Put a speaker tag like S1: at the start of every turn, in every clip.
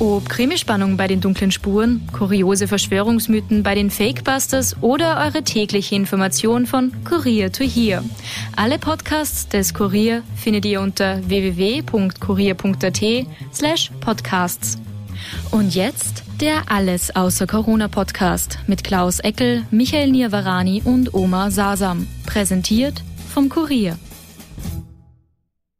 S1: Ob Krimispannung bei den dunklen Spuren, kuriose Verschwörungsmythen bei den Fakebusters oder eure tägliche Information von Kurier to Hear. Alle Podcasts des Kurier findet ihr unter www.kurier.at slash podcasts. Und jetzt der Alles außer Corona Podcast mit Klaus Eckel, Michael Nirvarani und Oma Sasam. Präsentiert vom Kurier.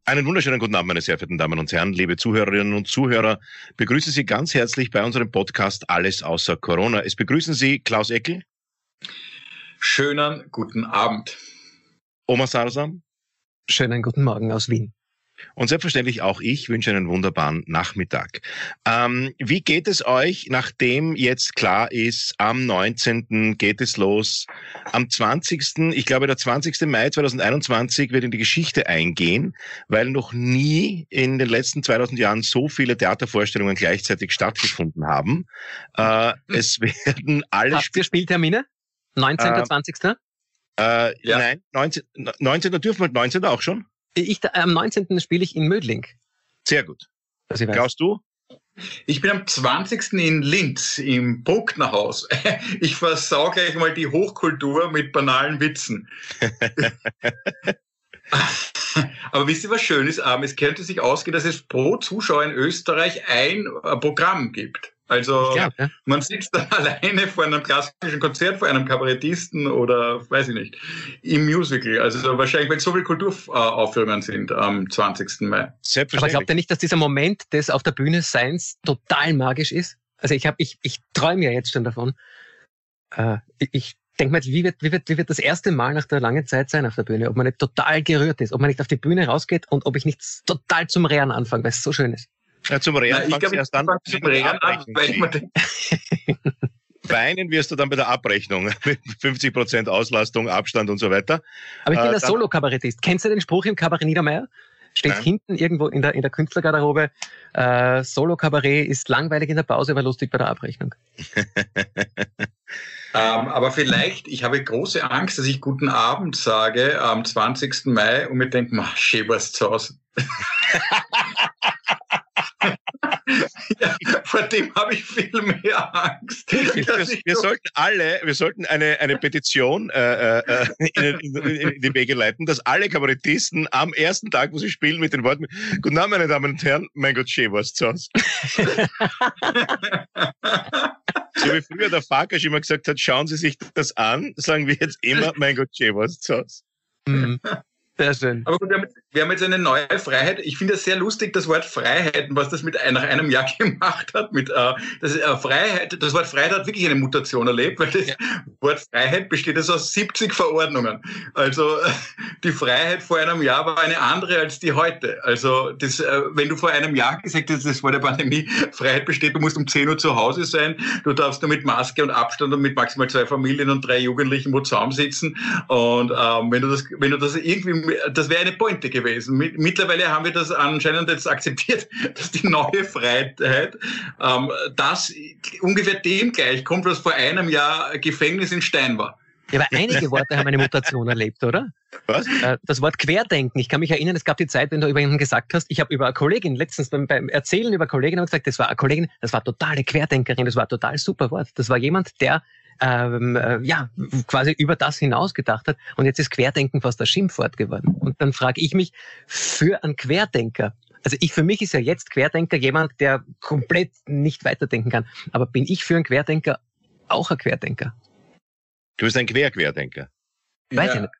S2: Einen wunderschönen guten Abend, meine sehr verehrten Damen und Herren, liebe Zuhörerinnen und Zuhörer. Begrüße Sie ganz herzlich bei unserem Podcast Alles außer Corona. Es begrüßen Sie Klaus Eckel.
S3: Schönen guten Abend.
S2: Oma Sarsam.
S4: Schönen guten Morgen aus Wien.
S2: Und selbstverständlich auch ich wünsche einen wunderbaren Nachmittag. Ähm, wie geht es euch, nachdem jetzt klar ist, am 19. geht es los, am 20., ich glaube der 20. Mai 2021 wird in die Geschichte eingehen, weil noch nie in den letzten 2000 Jahren so viele Theatervorstellungen gleichzeitig stattgefunden haben. Äh, es werden alle...
S4: Habt ihr Spieltermine? 19. Äh, 20.
S2: Äh, ja. Nein, 19. 19. dürfen wir 19. auch schon?
S4: Ich, am 19. spiele ich in Mödling.
S2: Sehr gut. Klaus, du?
S3: Ich bin am 20. in Linz im Brucknerhaus. Ich versau gleich mal die Hochkultur mit banalen Witzen. Aber wisst ihr, was schön ist? Es könnte sich ausgehen, dass es pro Zuschauer in Österreich ein Programm gibt. Also glaub, ja. man sitzt da alleine vor einem klassischen Konzert, vor einem Kabarettisten oder weiß ich nicht, im Musical. Also wahrscheinlich, weil so viele Kulturaufführungen sind am 20. Mai.
S4: Aber glaubt ihr nicht, dass dieser Moment des auf der Bühne Seins total magisch ist? Also ich habe, ich, ich träume ja jetzt schon davon. Äh, ich denke mal, wie wird, wie, wird, wie wird das erste Mal nach der langen Zeit sein auf der Bühne? Ob man nicht total gerührt ist, ob man nicht auf die Bühne rausgeht und ob ich nicht total zum Rehren anfange, weil es so schön ist.
S2: Ja, zum Rehren
S3: ich glaube, erst dann zum Rehren an,
S2: Weinen wirst du dann bei der Abrechnung mit 50 Prozent Auslastung, Abstand und so weiter.
S4: Aber ich bin äh, der Solo-Kabarettist. Kennst du den Spruch im Kabarett Niedermeyer? Steht Nein. hinten irgendwo in der, in der Künstlergarderobe, äh, Solo-Kabarett ist langweilig in der Pause, aber lustig bei der Abrechnung.
S3: Ähm, aber vielleicht, ich habe große Angst, dass ich guten Abend sage am 20. Mai und mir denke, mach, was zu Hause. Ja, vor dem habe ich viel mehr Angst.
S2: Wir, wir sollten alle, wir sollten eine, eine Petition äh, äh, in, in, in, die Wege leiten, dass alle Kabarettisten am ersten Tag, wo sie spielen, mit den Worten Guten Abend, meine Damen und Herren, mein Gott, schön was zu Hause. so wie früher der Farkas immer gesagt hat, schauen Sie sich das an, sagen wir jetzt immer, mein Gott, schön was zu Hause.
S4: Mhm. Sehr schön.
S3: Aber gut, jetzt, wir haben jetzt eine neue Freiheit. Ich finde es sehr lustig, das Wort Freiheit, was das mit nach einem Jahr gemacht hat. Mit äh, das äh, Freiheit, das Wort Freiheit hat wirklich eine Mutation erlebt, weil das ja. Wort Freiheit besteht also aus 70 Verordnungen. Also die Freiheit vor einem Jahr war eine andere als die heute. Also das, äh, wenn du vor einem Jahr gesagt hast, das vor der Pandemie Freiheit besteht, du musst um 10 Uhr zu Hause sein, du darfst nur mit Maske und Abstand und mit maximal zwei Familien und drei Jugendlichen wo zusammensitzen. Und ähm, wenn du das, wenn du das irgendwie das wäre eine Pointe gewesen. Mittlerweile haben wir das anscheinend jetzt akzeptiert, dass die neue Freiheit ähm, das ungefähr dem gleichkommt, was vor einem Jahr Gefängnis in Stein war.
S4: Ja, aber einige Worte haben eine Mutation erlebt, oder? Was? Äh, das Wort Querdenken. Ich kann mich erinnern, es gab die Zeit, wenn du über jemanden gesagt hast, ich habe über eine Kollegin letztens beim, beim Erzählen über Kollegin gesagt, das war eine Kollegin, das war totale Querdenkerin, das war ein total super Wort. Das war jemand, der ähm, äh, ja quasi über das hinaus gedacht hat. Und jetzt ist Querdenken fast ein Schimpfwort geworden. Und dann frage ich mich, für einen Querdenker, also ich für mich ist ja jetzt Querdenker jemand, der komplett nicht weiterdenken kann. Aber bin ich für einen Querdenker auch ein Querdenker?
S2: Du bist ein Querquerdenker.
S4: Weiß ja. ich
S3: nicht.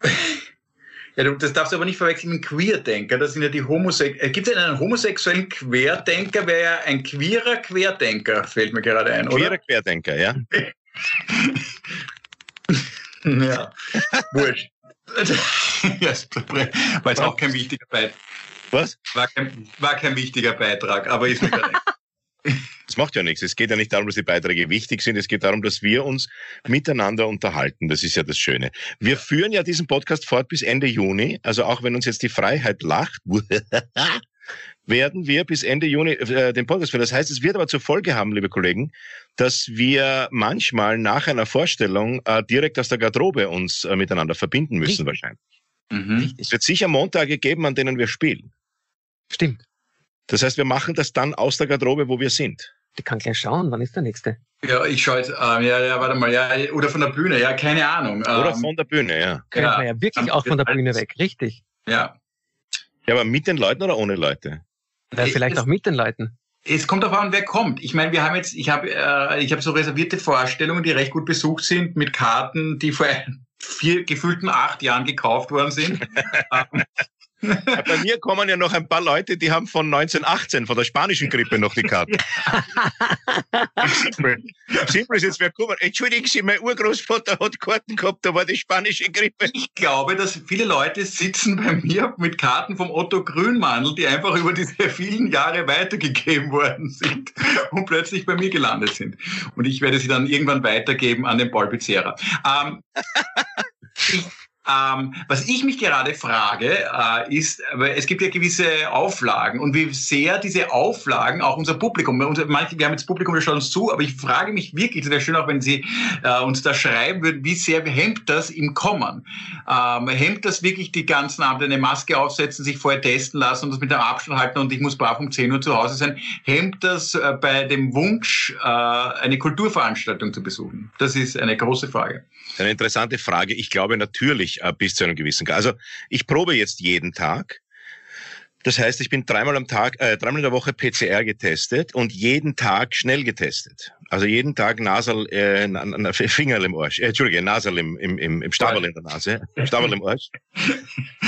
S3: Ja, das darfst du aber nicht verwechseln mit Queerdenker. Das sind ja die Homosexuellen. Äh, Gibt es einen homosexuellen Querdenker? Wäre ja ein queerer Querdenker, fällt mir gerade ein,
S2: oder? Queerer Querdenker, ja.
S3: ja, wurscht. war jetzt auch kein wichtiger Beitrag.
S2: Was?
S3: War kein, war kein wichtiger Beitrag, aber ist mir gerade
S2: Das macht ja nichts. Es geht ja nicht darum, dass die Beiträge wichtig sind. Es geht darum, dass wir uns miteinander unterhalten. Das ist ja das Schöne. Wir führen ja diesen Podcast fort bis Ende Juni. Also auch wenn uns jetzt die Freiheit lacht, werden wir bis Ende Juni äh, den Podcast führen. Das heißt, es wird aber zur Folge haben, liebe Kollegen, dass wir manchmal nach einer Vorstellung äh, direkt aus der Garderobe uns äh, miteinander verbinden müssen, Richtig. wahrscheinlich. Mhm. Es wird sicher Montage geben, an denen wir spielen.
S4: Stimmt.
S2: Das heißt, wir machen das dann aus der Garderobe, wo wir sind.
S4: Ich kann gleich schauen, wann ist der nächste?
S3: Ja, ich schaue jetzt, ähm, ja, ja, warte mal, ja, oder von der Bühne, ja, keine Ahnung.
S2: Oder ähm, von der Bühne, ja.
S4: Können ja, wir ja wirklich auch von der Bühne weg, richtig.
S3: Ja.
S2: Ja, aber mit den Leuten oder ohne Leute?
S4: Ja, vielleicht es, auch mit den Leuten.
S3: Es kommt darauf an, wer kommt. Ich meine, wir haben jetzt, ich habe, äh, ich habe so reservierte Vorstellungen, die recht gut besucht sind, mit Karten, die vor vier gefühlten acht Jahren gekauft worden sind.
S2: Bei mir kommen ja noch ein paar Leute, die haben von 1918, von der spanischen Grippe noch die Karten. Simpel. Simpel ist jetzt, wer kommen. Entschuldigen Sie, mein Urgroßvater hat Karten gehabt, da war die spanische Grippe.
S3: Ich glaube, dass viele Leute sitzen bei mir mit Karten vom Otto Grünmandel, die einfach über diese vielen Jahre weitergegeben worden sind und plötzlich bei mir gelandet sind. Und ich werde sie dann irgendwann weitergeben an den Paul Pizzera. Ähm, ich, ähm, was ich mich gerade frage, äh, ist, es gibt ja gewisse Auflagen und wie sehr diese Auflagen auch unser Publikum, unser, manche, wir haben jetzt Publikum, das schaut uns zu, aber ich frage mich wirklich, es wäre schön auch, wenn Sie äh, uns da schreiben würden, wie sehr hemmt das im Kommen? Ähm, hemmt das wirklich die ganzen Abende eine Maske aufsetzen, sich vorher testen lassen und das mit dem Abstand halten und ich muss brav um 10 Uhr zu Hause sein? Hemmt das äh, bei dem Wunsch, äh, eine Kulturveranstaltung zu besuchen? Das ist eine große Frage.
S2: Eine interessante Frage. Ich glaube natürlich äh, bis zu einem gewissen Grad. Also ich probe jetzt jeden Tag. Das heißt, ich bin dreimal am Tag, äh, dreimal in der Woche PCR getestet und jeden Tag schnell getestet. Also jeden Tag Nasal, äh, Finger im Arsch. Äh, Entschuldige, Nasal im, im, im, im Stabel in der Nase. Stabel im Arsch.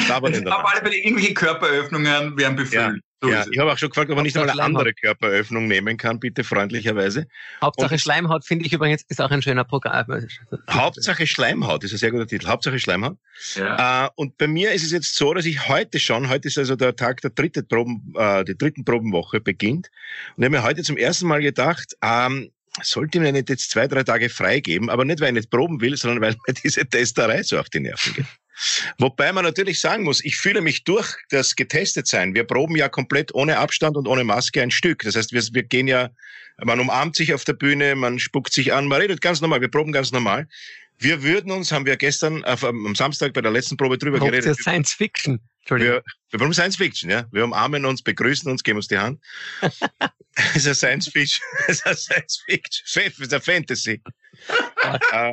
S3: Stabel in der Nase. Auf alle Fälle irgendwelche Körperöffnungen werden befüllt.
S2: So ja, ich habe auch schon gefragt, ob man nicht mal eine andere Körperöffnung nehmen kann, bitte freundlicherweise.
S4: Hauptsache Und Schleimhaut finde ich übrigens ist auch ein schöner Programm.
S2: Hauptsache Schleimhaut ist ein sehr guter Titel. Hauptsache Schleimhaut. Ja. Äh, und bei mir ist es jetzt so, dass ich heute schon, heute ist also der Tag der dritte Proben, äh, die dritten Probenwoche beginnt. Und ich habe mir heute zum ersten Mal gedacht, ähm, sollte mir nicht jetzt zwei, drei Tage freigeben, aber nicht, weil ich nicht proben will, sondern weil mir diese Testerei so auf die Nerven geht. Wobei man natürlich sagen muss, ich fühle mich durch das Getestetsein. Wir proben ja komplett ohne Abstand und ohne Maske ein Stück. Das heißt, wir, wir gehen ja, man umarmt sich auf der Bühne, man spuckt sich an, man redet ganz normal, wir proben ganz normal. Wir würden uns, haben wir gestern äh, am Samstag bei der letzten Probe drüber Habt geredet.
S4: Science Fiction.
S2: Wir, wir proben Science Fiction, ja. Wir umarmen uns, begrüßen uns, geben uns die Hand. Es ist ein Science Fiction. Es ist ein Science Fiction. Es ist ein Fantasy. äh,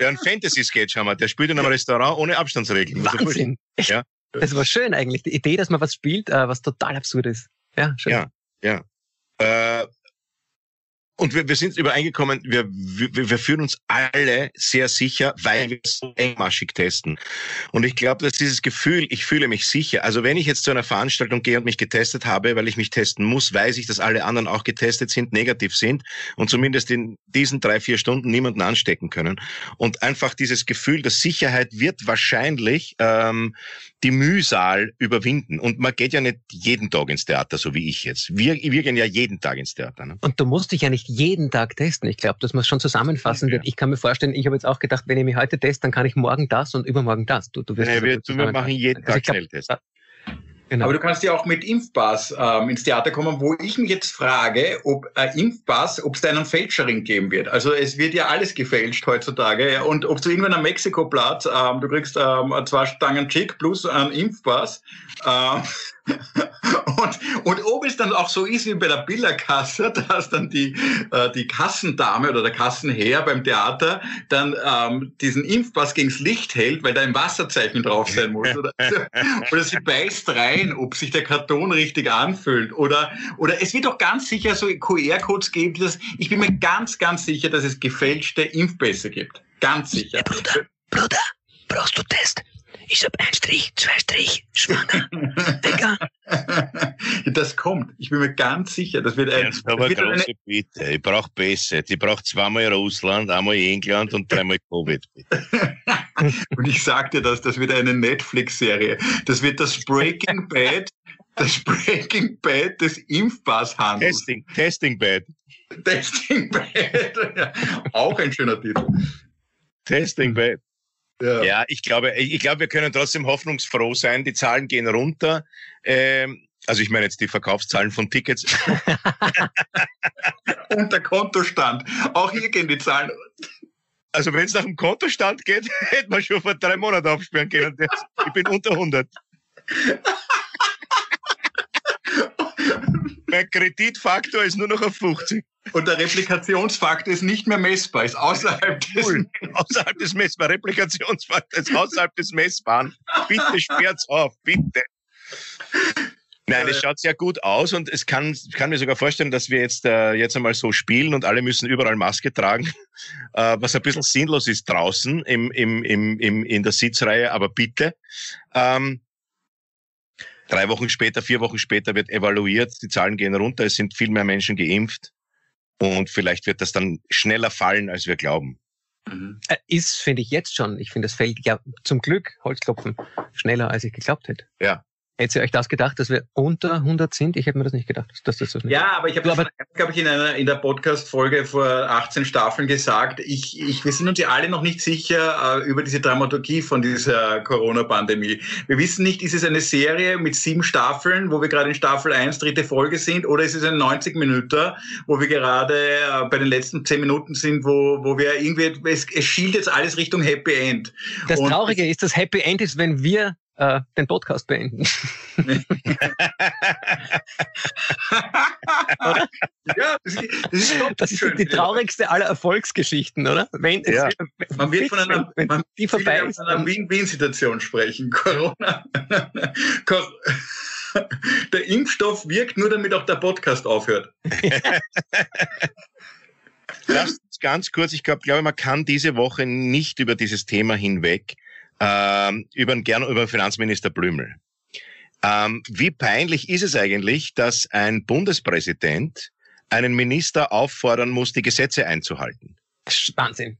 S2: ja, ein Fantasy-Sketch haben wir. Der spielt in einem Restaurant ohne Abstandsregeln.
S4: Wahnsinn. Ja. Das war schön eigentlich. Die Idee, dass man was spielt, äh, was total absurd ist. Ja, schön.
S2: Ja, ja. Und wir, wir sind übereingekommen, wir, wir, wir fühlen uns alle sehr sicher, weil wir so engmaschig testen. Und ich glaube, dass dieses Gefühl, ich fühle mich sicher, also wenn ich jetzt zu einer Veranstaltung gehe und mich getestet habe, weil ich mich testen muss, weiß ich, dass alle anderen auch getestet sind, negativ sind und zumindest in diesen drei, vier Stunden niemanden anstecken können. Und einfach dieses Gefühl der Sicherheit wird wahrscheinlich ähm, die Mühsal überwinden. Und man geht ja nicht jeden Tag ins Theater, so wie ich jetzt. Wir, wir gehen ja jeden Tag ins Theater. Ne?
S4: Und du musst dich ja nicht jeden Tag testen. Ich glaube, dass man es schon zusammenfassen ja. wird. Ich kann mir vorstellen, ich habe jetzt auch gedacht, wenn ich mich heute teste, dann kann ich morgen das und übermorgen das.
S2: Du, du wirst ja, wir, wir machen jeden also Tag also Schnelltest.
S3: Genau. Aber du kannst ja auch mit Impfpass ähm, ins Theater kommen, wo ich mich jetzt frage, ob äh, Impfpass, ob es da einen Fälscherring geben wird. Also es wird ja alles gefälscht heutzutage. Und ob du irgendwann am Mexiko-Platz, ähm, du kriegst ähm, zwei Stangen Chick plus einen Impfpass. Ähm, und, und ob es dann auch so ist wie bei der Billerkasse, dass dann die, äh, die Kassendame oder der Kassenherr beim Theater dann ähm, diesen Impfpass gegens Licht hält, weil da ein Wasserzeichen drauf sein muss. Oder, oder sie beißt rein, ob sich der Karton richtig anfühlt. Oder, oder es wird doch ganz sicher so QR-Codes geben, dass, ich bin mir ganz, ganz sicher, dass es gefälschte Impfpässe gibt. Ganz sicher. Ja,
S4: Bruder, Bruder, brauchst du Test? Ich hab ein Strich, zwei Strich, schwanger. Digga.
S3: Das kommt. Ich bin mir ganz sicher, das wird ein.
S2: Das aber große eine... Bitte. Ich brauche besser. Ich brauche zweimal Russland, einmal England und dreimal Covid.
S3: und ich sagte das, das wird eine Netflix-Serie. Das wird das Breaking Bad, das Breaking Bad des Impfpasshandels.
S2: Testing, Testing Bad.
S3: Testing Bad. Auch ein schöner Titel.
S2: Testing Bad. Ja. ja, ich glaube, ich glaube, wir können trotzdem hoffnungsfroh sein. Die Zahlen gehen runter. Ähm, also ich meine jetzt die Verkaufszahlen von Tickets.
S3: Und der Kontostand. Auch hier gehen die Zahlen.
S2: Also wenn es nach dem Kontostand geht, hätte man schon vor drei Monaten aufsperren können. Ich bin unter 100. Mein Kreditfaktor ist nur noch auf 50.
S3: Und der Replikationsfaktor ist nicht mehr messbar, ist außerhalb des,
S2: cool. außerhalb des Messbaren. Replikationsfaktor ist außerhalb des Messbaren. Bitte sperrt's auf, bitte. Nein, es schaut sehr gut aus und es kann, ich kann mir sogar vorstellen, dass wir jetzt, äh, jetzt einmal so spielen und alle müssen überall Maske tragen, äh, was ein bisschen sinnlos ist draußen im, im, im, im, in der Sitzreihe, aber bitte. Ähm, drei Wochen später, vier Wochen später wird evaluiert, die Zahlen gehen runter, es sind viel mehr Menschen geimpft und vielleicht wird das dann schneller fallen, als wir glauben.
S4: Mhm. Äh, ist, finde ich jetzt schon. Ich finde, es fällt ja zum Glück, Holzklopfen, schneller, als ich geglaubt hätte.
S2: Ja.
S4: Hättet ihr euch das gedacht, dass wir unter 100 sind? Ich hätte mir das nicht gedacht. Dass das so
S3: ja, aber ich habe, glaube ich, in, einer, in der Podcast-Folge vor 18 Staffeln gesagt, ich, ich, wir sind uns ja alle noch nicht sicher äh, über diese Dramaturgie von dieser Corona-Pandemie. Wir wissen nicht, ist es eine Serie mit sieben Staffeln, wo wir gerade in Staffel 1, dritte Folge sind, oder ist es ein 90 Minuten, wo wir gerade äh, bei den letzten 10 Minuten sind, wo, wo wir irgendwie, es, es schielt jetzt alles Richtung Happy End.
S4: Das Traurige Und, ist, das Happy End ist, wenn wir äh, den Podcast beenden. ja, das, ist, das ist die traurigste aller Erfolgsgeschichten, oder?
S3: Wenn, ja. es, man wird von einer, wenn, wenn die vorbei ist, einer Win-Win-Situation sprechen. Corona. der Impfstoff wirkt nur, damit auch der Podcast aufhört.
S2: Lasst uns ganz kurz, ich glaube, glaube, man kann diese Woche nicht über dieses Thema hinweg ähm, über, gerne über Finanzminister Blümel. Ähm, wie peinlich ist es eigentlich, dass ein Bundespräsident einen Minister auffordern muss, die Gesetze einzuhalten?
S4: Wahnsinn.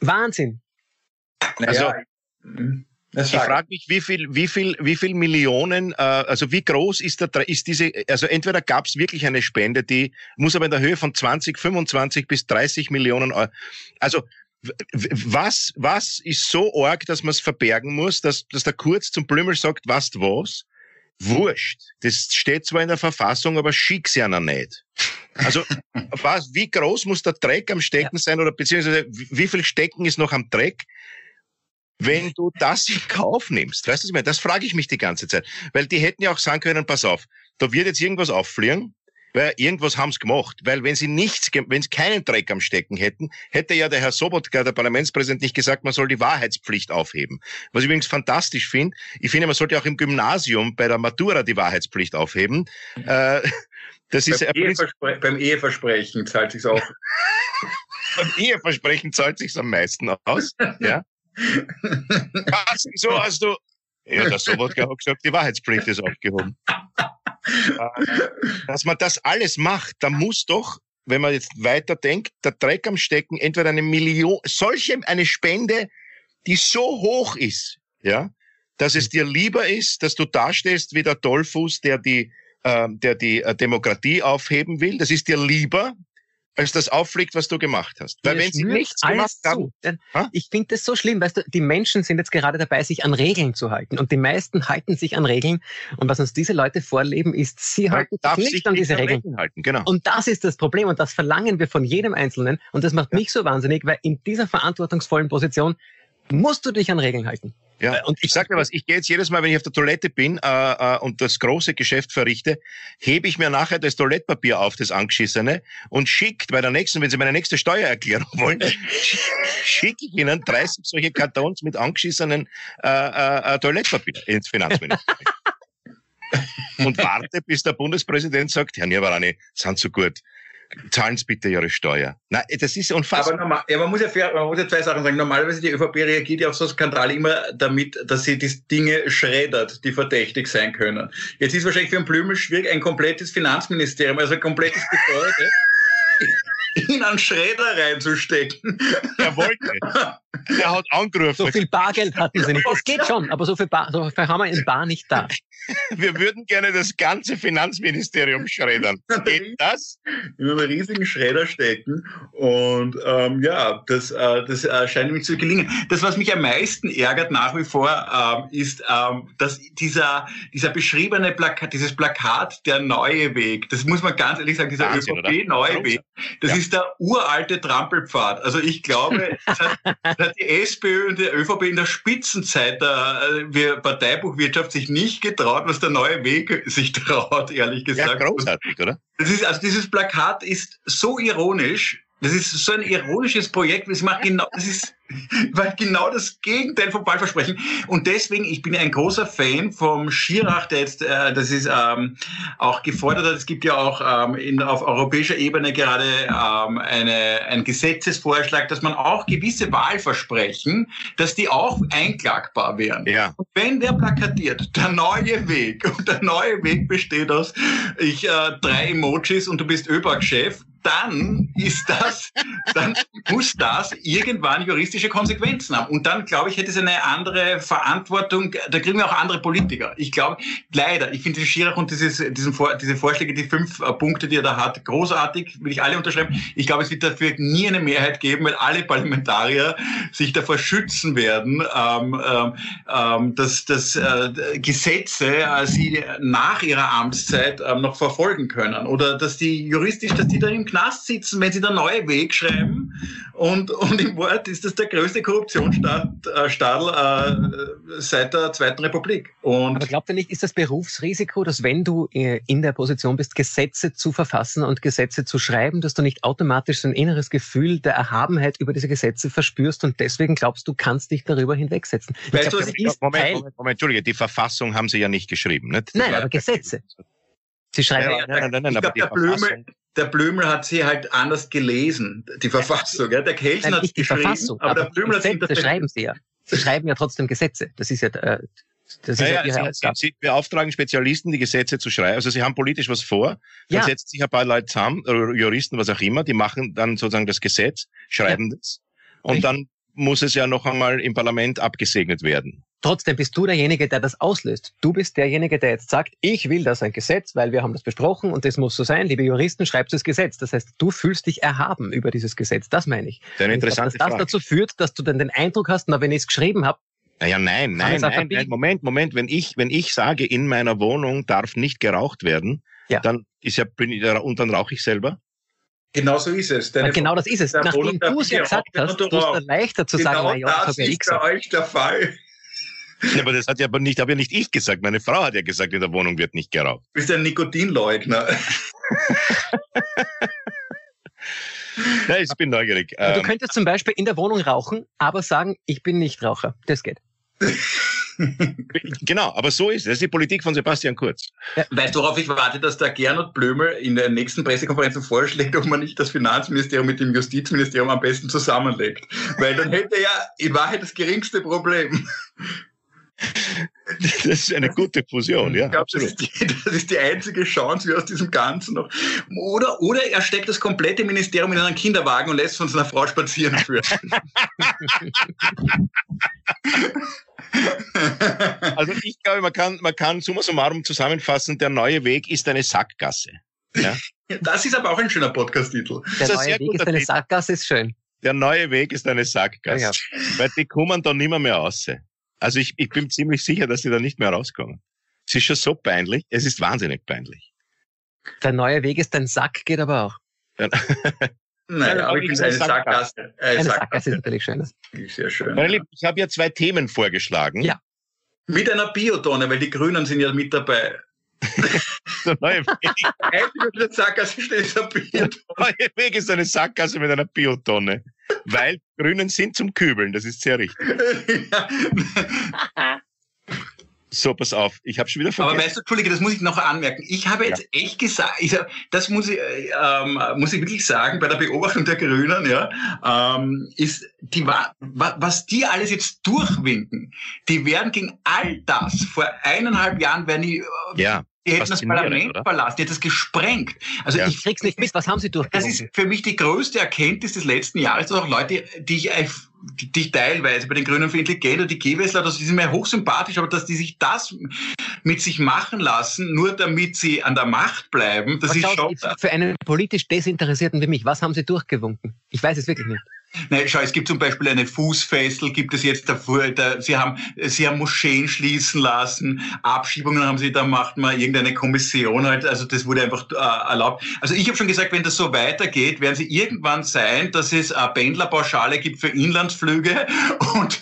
S4: Wahnsinn.
S2: Also, ich frage mich, wie viel, wie viel, wie viel Millionen, äh, also wie groß ist der, ist diese, also entweder gab es wirklich eine Spende, die muss aber in der Höhe von 20, 25 bis 30 Millionen Euro. Also was, was ist so arg, dass man es verbergen muss, dass, dass der Kurz zum Blümel sagt, was was? Wurscht. Das steht zwar in der Verfassung, aber schick's ja noch nicht. Also, was, wie groß muss der Dreck am Stecken ja. sein oder beziehungsweise wie viel Stecken ist noch am Dreck, wenn du das in Kauf nimmst? Weißt du, was ich meine? Das frage ich mich die ganze Zeit. Weil die hätten ja auch sagen können, pass auf, da wird jetzt irgendwas auffliegen weil irgendwas haben sie gemacht. Weil wenn sie nichts, wenn sie keinen Dreck am Stecken hätten, hätte ja der Herr Sobotka, der Parlamentspräsident, nicht gesagt, man soll die Wahrheitspflicht aufheben. Was ich übrigens fantastisch finde, ich finde, man sollte auch im Gymnasium bei der Matura die Wahrheitspflicht aufheben. Äh,
S3: das ist beim, Ehevers beim Eheversprechen zahlt sich's auch.
S2: beim Eheversprechen zahlt sich's am meisten aus. Ja. Was, wieso hast du? Ja, der Sobotka hat gesagt, die Wahrheitspflicht ist aufgehoben. dass man das alles macht, da muss doch, wenn man jetzt weiter denkt, der Dreck am Stecken entweder eine Million, solche, eine Spende, die so hoch ist, ja, dass es dir lieber ist, dass du dastehst wie der Dollfuß, der die, äh, der die äh, Demokratie aufheben will. Das ist dir lieber, als das auffliegt, was du gemacht hast.
S4: Weil wenn sie nichts gemacht haben, ich finde das so schlimm, weißt du, die Menschen sind jetzt gerade dabei, sich an Regeln zu halten und die meisten halten sich an Regeln und was uns diese Leute vorleben, ist, sie halten sich nicht an diese Regeln. Halten, genau. Und das ist das Problem und das verlangen wir von jedem Einzelnen und das macht ja. mich so wahnsinnig, weil in dieser verantwortungsvollen Position musst du dich an Regeln halten.
S2: Ja, und ich sag dir was, ich gehe jetzt jedes Mal, wenn ich auf der Toilette bin äh, äh, und das große Geschäft verrichte, hebe ich mir nachher das Toilettpapier auf, das angeschissene, und schickt bei der nächsten, wenn Sie meine nächste Steuererklärung wollen, schicke ich Ihnen 30 solche Kartons mit angeschissenen äh, äh, äh Toilettpapier ins Finanzministerium. und warte, bis der Bundespräsident sagt, Herr Nierwarani, sind so gut zahlen Sie bitte Ihre Steuer. Nein, das ist unfassbar.
S3: Aber normal, ja, man, muss ja fair, man muss ja zwei Sachen sagen. Normalerweise die ÖVP reagiert ja auf so Skandale immer damit, dass sie die Dinge schreddert, die verdächtig sein können. Jetzt ist wahrscheinlich für einen Blümel schwierig, ein komplettes Finanzministerium, also ein komplettes Gebäude in einen Schredder reinzustecken.
S2: Er wollte. Er hat angerufen.
S4: So viel Bargeld hatten sie nicht. Es geht schon, aber so viel, Bar, so viel haben wir in Bar nicht da.
S2: Wir würden gerne das ganze Finanzministerium schreddern. Geht das?
S3: In einen riesigen Schredder stecken. Und ähm, ja, das, äh, das äh, scheint mir zu gelingen. Das, was mich am meisten ärgert nach wie vor, ähm, ist, ähm, dass dieser, dieser beschriebene Plakat, dieses Plakat, der neue Weg, das muss man ganz ehrlich sagen, dieser ÖVP-neue Weg, das ja. ist der uralte Trampelpfad. Also ich glaube, das hat, das hat die SPÖ und die ÖVP in der Spitzenzeit der äh, Parteibuchwirtschaft sich nicht getraut, traut, was der neue Weg sich traut, ehrlich gesagt.
S2: Ja, großartig, oder?
S3: Das ist, also dieses Plakat ist so ironisch, das ist so ein ironisches Projekt, das macht genau, das ist weil genau das Gegenteil vom Wahlversprechen. Und deswegen, ich bin ein großer Fan vom Schirach, der jetzt, äh, das ist ähm, auch gefordert hat. Es gibt ja auch ähm, in, auf europäischer Ebene gerade ähm, eine, ein Gesetzesvorschlag, dass man auch gewisse Wahlversprechen, dass die auch einklagbar wären.
S2: Ja.
S3: Und wenn der plakatiert, der neue Weg, und der neue Weg besteht aus ich äh, drei Emojis und du bist ÖBAG-Chef, dann ist das, dann muss das irgendwann juristische Konsequenzen haben. Und dann, glaube ich, hätte es eine andere Verantwortung. Da kriegen wir auch andere Politiker. Ich glaube, leider, ich finde Schirach und dieses, diesen diese Vorschläge, die fünf äh, Punkte, die er da hat, großartig, will ich alle unterschreiben. Ich glaube, es wird dafür nie eine Mehrheit geben, weil alle Parlamentarier sich davor schützen werden, ähm, ähm, ähm dass, dass äh, Gesetze äh, sie nach ihrer Amtszeit äh, noch verfolgen können. Oder dass die juristisch, dass die da im Knast sitzen, wenn sie der neue Weg schreiben. Und, und im Wort ist das der größte Korruptionsstadel äh, seit der Zweiten Republik.
S4: Und Aber glaubt ihr nicht, ist das Berufsrisiko, dass wenn du äh, in der Position bist, Gesetze zu verfassen und Gesetze zu schreiben, dass du nicht automatisch so ein inneres Gefühl der Erhabenheit über diese Gesetze verspürst und deswegen glaubst, du kannst dich darüber hinwegsetzen?
S2: Weißt glaub, du, Moment, Moment, Moment, Entschuldige, die Verfassung haben sie ja nicht geschrieben. Nicht?
S4: Nein, aber Gesetze. Sie schreiben
S3: ja, nein, nein, nein, ich glaube, der Blömel, der Blömel hat sie halt anders gelesen, die Verfassung. Ja? Der Kelsen hat
S4: nicht die Verfassung, aber, aber der Gesetze hat sie schreiben sie ja. Sie schreiben ja trotzdem Gesetze. Das ist ja, äh, das ist ja,
S2: ja ihre sie, sie, beauftragen Spezialisten, die Gesetze zu schreiben. Also sie haben politisch was vor, dann ja. setzen sich ein paar Leute zusammen, Juristen, was auch immer, die machen dann sozusagen das Gesetz, schreiben ja. das. Und Richtig. dann muss es ja noch einmal im Parlament abgesegnet werden.
S4: Trotzdem bist du derjenige, der das auslöst. Du bist derjenige, der jetzt sagt, ich will das ein Gesetz, weil wir haben das besprochen und das muss so sein. Liebe Juristen, schreibt das Gesetz. Das heißt, du fühlst dich erhaben über dieses Gesetz. Das meine ich.
S2: Das interessante
S4: dass das dazu führt, dass du dann den Eindruck hast, na, wenn ich es geschrieben habe,
S2: naja, nein, nein, nein, nein, Moment, Moment. Wenn ich, wenn ich sage, in meiner Wohnung darf nicht geraucht werden, ja. dann ist ja, bin ich, und dann rauche ich selber.
S3: Genau so ist es.
S4: Ja, genau das ist es. Nachdem du es ja gesagt hast, ist es leichter zu
S3: genau
S4: sagen,
S3: na ja, das, das ist bei euch der Fall.
S2: Ja, aber das hat ja aber nicht, habe ja nicht ich gesagt. Meine Frau hat ja gesagt, in der Wohnung wird nicht geraucht.
S3: Du bist ein Nikotinleugner.
S2: ja, ich bin neugierig.
S4: Du ähm, könntest zum Beispiel in der Wohnung rauchen, aber sagen, ich bin nicht Raucher. Das geht.
S2: genau, aber so ist es. Das ist die Politik von Sebastian Kurz.
S3: Ja. Weißt du, worauf ich warte, dass der Gernot Blömel in der nächsten Pressekonferenz vorschlägt, ob man nicht das Finanzministerium mit dem Justizministerium am besten zusammenlegt? Weil dann hätte er ja in Wahrheit das geringste Problem.
S2: Das ist eine gute Fusion, ja.
S3: Ich glaube, das, ist die, das ist die einzige Chance, wie aus diesem Ganzen noch. Oder, oder er steckt das komplette Ministerium in einen Kinderwagen und lässt von seiner Frau spazieren führen.
S2: also ich glaube, man kann, man kann summa summarum zusammenfassen, der neue Weg ist eine Sackgasse. Ja?
S3: Das ist aber auch ein schöner Podcast-Titel.
S4: Der neue Weg ist eine Sackgasse, ist schön.
S2: Der neue Weg ist eine Sackgasse. Ja, ja. Weil die kommen da nimmer mehr raus. Also ich, ich bin ziemlich sicher, dass sie da nicht mehr rauskommen. Es ist schon so peinlich. Es ist wahnsinnig peinlich.
S4: Der neue Weg ist ein Sack, geht aber auch.
S3: Ja. Nein, aber ich finde eine Sackgasse.
S4: Eine Sackgasse ist natürlich schön.
S3: Sehr schön.
S2: Meine Lieben, ich habe ja zwei Themen vorgeschlagen.
S4: Ja.
S3: Mit einer Biotonne, weil die Grünen sind ja mit dabei.
S2: der neue Weg.
S3: Sackgasse steht ein Biotonne.
S2: Der neue Weg ist eine Sackgasse mit einer Biotonne. Weil Grünen sind zum Kübeln, das ist sehr richtig. So, pass auf, ich habe schon wieder
S3: vergessen. Aber weißt du, Entschuldige, das muss ich noch anmerken. Ich habe jetzt ja. echt gesagt, ich, das muss ich, ähm, muss ich wirklich sagen, bei der Beobachtung der Grünen, ja, ähm, ist die, was die alles jetzt durchwinken, die werden gegen all das vor eineinhalb Jahren, werden die, äh,
S2: ja.
S3: Die hätten das Parlament oder? verlassen, die hätten das gesprengt. Also ja. ich krieg's nicht mit, was haben sie durchgezogen? Das ist für mich die größte Erkenntnis des letzten Jahres, dass auch Leute, die ich, die ich teilweise bei den Grünen für intelligent und die Gewessler, die sind mir hochsympathisch, aber dass die sich das mit sich machen lassen, nur damit sie an der Macht bleiben, das was ist schon...
S4: Für einen politisch Desinteressierten wie mich, was haben sie durchgewunken? Ich weiß es wirklich nicht.
S3: Nein, schau, es gibt zum Beispiel eine Fußfessel, gibt es jetzt davor, da, sie haben, sie haben Moscheen schließen lassen, Abschiebungen haben sie, da macht man irgendeine Kommission halt, also das wurde einfach äh, erlaubt. Also ich habe schon gesagt, wenn das so weitergeht, werden sie irgendwann sein, dass es eine Pendlerpauschale gibt für Inlandsflüge und,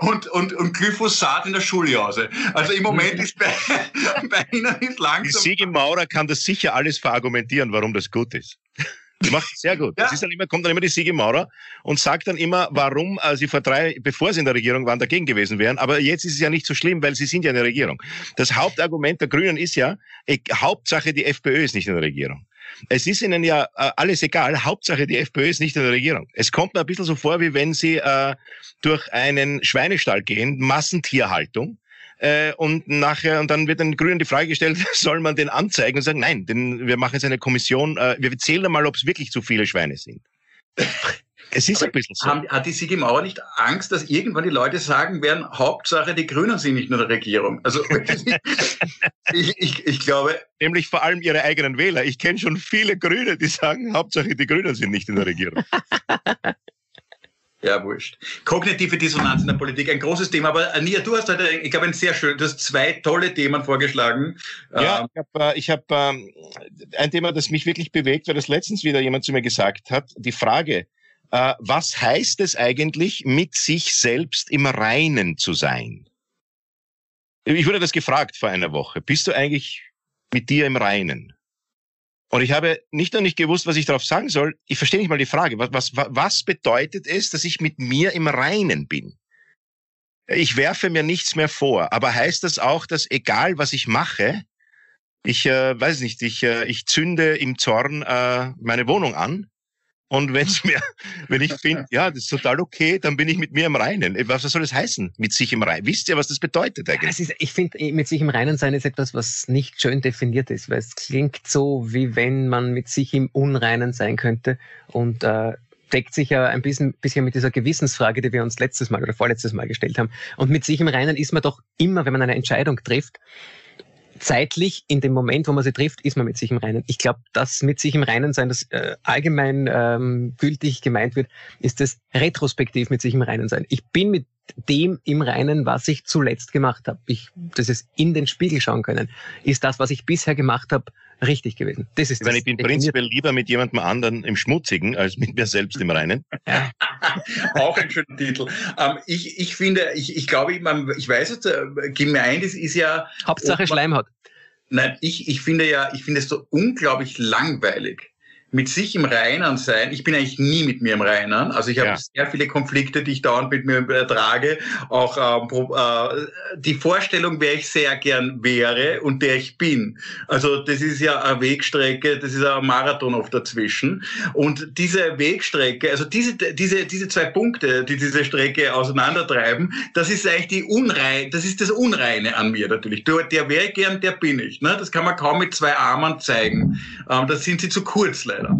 S3: und, und, und Glyphosat in der Schuljause. Also im Moment ist bei, bei Ihnen ist langsam... Die
S2: Siege Maurer kann das sicher alles verargumentieren, warum das gut ist. Die macht sehr gut. Ja. Das ist dann immer, kommt dann immer die Siege Maurer und sagt dann immer, warum äh, sie vor drei, bevor sie in der Regierung waren, dagegen gewesen wären. Aber jetzt ist es ja nicht so schlimm, weil sie sind ja in der Regierung. Das Hauptargument der Grünen ist ja, ich, Hauptsache die FPÖ ist nicht in der Regierung. Es ist ihnen ja äh, alles egal. Hauptsache die FPÖ ist nicht in der Regierung. Es kommt mir ein bisschen so vor, wie wenn sie äh, durch einen Schweinestall gehen, Massentierhaltung, äh, und nachher, und dann wird den Grünen die Frage gestellt, soll man den anzeigen und sagen, nein, denn wir machen jetzt eine Kommission, äh, wir zählen mal, ob es wirklich zu viele Schweine sind. Es ist ein bisschen so.
S3: Haben, hat die Sigi Mauer nicht Angst, dass irgendwann die Leute sagen werden, Hauptsache die Grünen sind nicht nur der Regierung? Also ich, ich, ich glaube.
S2: Nämlich vor allem ihre eigenen Wähler. Ich kenne schon viele Grüne, die sagen, Hauptsache die Grünen sind nicht in der Regierung.
S3: Ja, wurscht. Kognitive Dissonanz in der Politik, ein großes Thema. Aber Ania, du hast heute, ich glaube, ein sehr schön, du hast zwei tolle Themen vorgeschlagen.
S2: Ja, ähm, ich habe hab, äh, ein Thema, das mich wirklich bewegt, weil das letztens wieder jemand zu mir gesagt hat. Die Frage, äh, was heißt es eigentlich, mit sich selbst im Reinen zu sein? Ich wurde das gefragt vor einer Woche. Bist du eigentlich mit dir im Reinen? Und ich habe nicht nur nicht gewusst, was ich darauf sagen soll. Ich verstehe nicht mal die Frage. Was, was, was bedeutet es, dass ich mit mir im Reinen bin? Ich werfe mir nichts mehr vor. Aber heißt das auch, dass egal was ich mache, ich äh, weiß nicht, ich, äh, ich zünde im Zorn äh, meine Wohnung an und wenn's mir, wenn ich finde, ja, das ist total okay, dann bin ich mit mir im Reinen. Was soll das heißen, mit sich im Reinen? Wisst ihr, was das bedeutet eigentlich?
S4: Ist, ich finde, mit sich im Reinen sein ist etwas, was nicht schön definiert ist, weil es klingt so, wie wenn man mit sich im Unreinen sein könnte und äh, deckt sich ja ein bisschen, bisschen mit dieser Gewissensfrage, die wir uns letztes Mal oder vorletztes Mal gestellt haben. Und mit sich im Reinen ist man doch immer, wenn man eine Entscheidung trifft, zeitlich in dem Moment, wo man sie trifft, ist man mit sich im Reinen. Ich glaube, das mit sich im Reinen sein, das äh, allgemein ähm, gültig gemeint wird, ist das retrospektiv mit sich im Reinen sein. Ich bin mit dem im Reinen, was ich zuletzt gemacht habe. Ich, das ist in den Spiegel schauen können. Ist das, was ich bisher gemacht habe, richtig gewesen?
S2: Das ist ich, meine, ich bin prinzipiell lieber mit jemandem anderen im Schmutzigen als mit mir selbst im Reinen. Ja.
S3: Auch ein schöner Titel. Ähm, ich, ich finde, ich, ich glaube, ich, ich weiß jetzt, äh, gemeint ist, ist ja.
S4: Hauptsache Schleimhaut.
S3: Nein, ich, ich finde ja, ich finde es so unglaublich langweilig mit sich im Reinen sein. Ich bin eigentlich nie mit mir im Reinen. Also ich habe ja. sehr viele Konflikte, die ich dauernd mit mir ertrage. Auch ähm, äh, die Vorstellung, wer ich sehr gern wäre und der ich bin. Also das ist ja eine Wegstrecke, das ist ein Marathon oft dazwischen. Und diese Wegstrecke, also diese, diese, diese zwei Punkte, die diese Strecke auseinandertreiben, das ist eigentlich die Unrein, das ist das Unreine an mir natürlich. Der wäre ich gern, der bin ich. Ne? Das kann man kaum mit zwei Armen zeigen. Ähm, das sind sie zu kurz leider leider.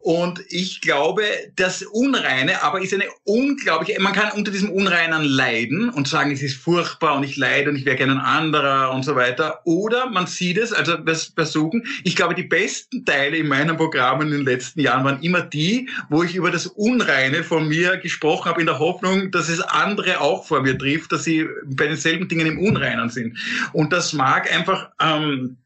S3: Und ich glaube, das Unreine aber ist eine unglaubliche, man kann unter diesem Unreinen leiden und sagen, es ist furchtbar und ich leide und ich wäre gerne ein anderer und so weiter. Oder man sieht es, also wir versuchen, ich glaube, die besten Teile in meinem Programm in den letzten Jahren waren immer die, wo ich über das Unreine von mir gesprochen habe, in der Hoffnung, dass es andere auch vor mir trifft, dass sie bei denselben Dingen im Unreinen sind. Und das mag einfach, ähm,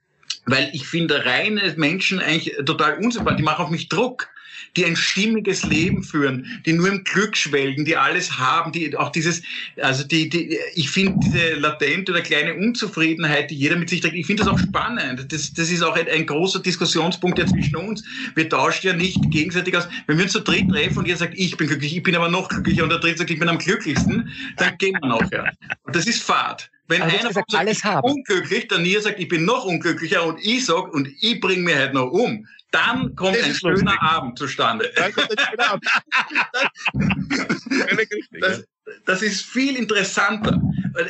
S3: weil ich finde reine Menschen eigentlich total unsympathisch. Die machen auf mich Druck die ein stimmiges Leben führen, die nur im Glück schwelgen, die alles haben, die auch dieses, also die, die ich finde diese latente oder kleine Unzufriedenheit, die jeder mit sich trägt, ich finde das auch spannend. Das, das ist auch ein, ein großer Diskussionspunkt ja zwischen uns. Wir tauschen ja nicht gegenseitig aus. Wenn wir uns zu dritt treffen und ihr sagt, ich bin glücklich, ich bin aber noch glücklicher und der dritte sagt, ich bin am glücklichsten, dann gehen wir nachher. Und das ist Fahrt. Wenn also einer gesagt, sagt, ich bin unglücklich, der Nier sagt, ich bin noch unglücklicher und ich sag, und ich bring mir halt noch um, dann kommt ein schöner lustig. Abend zustande. Dann kommt ein schöner Abend. das, das ist viel interessanter.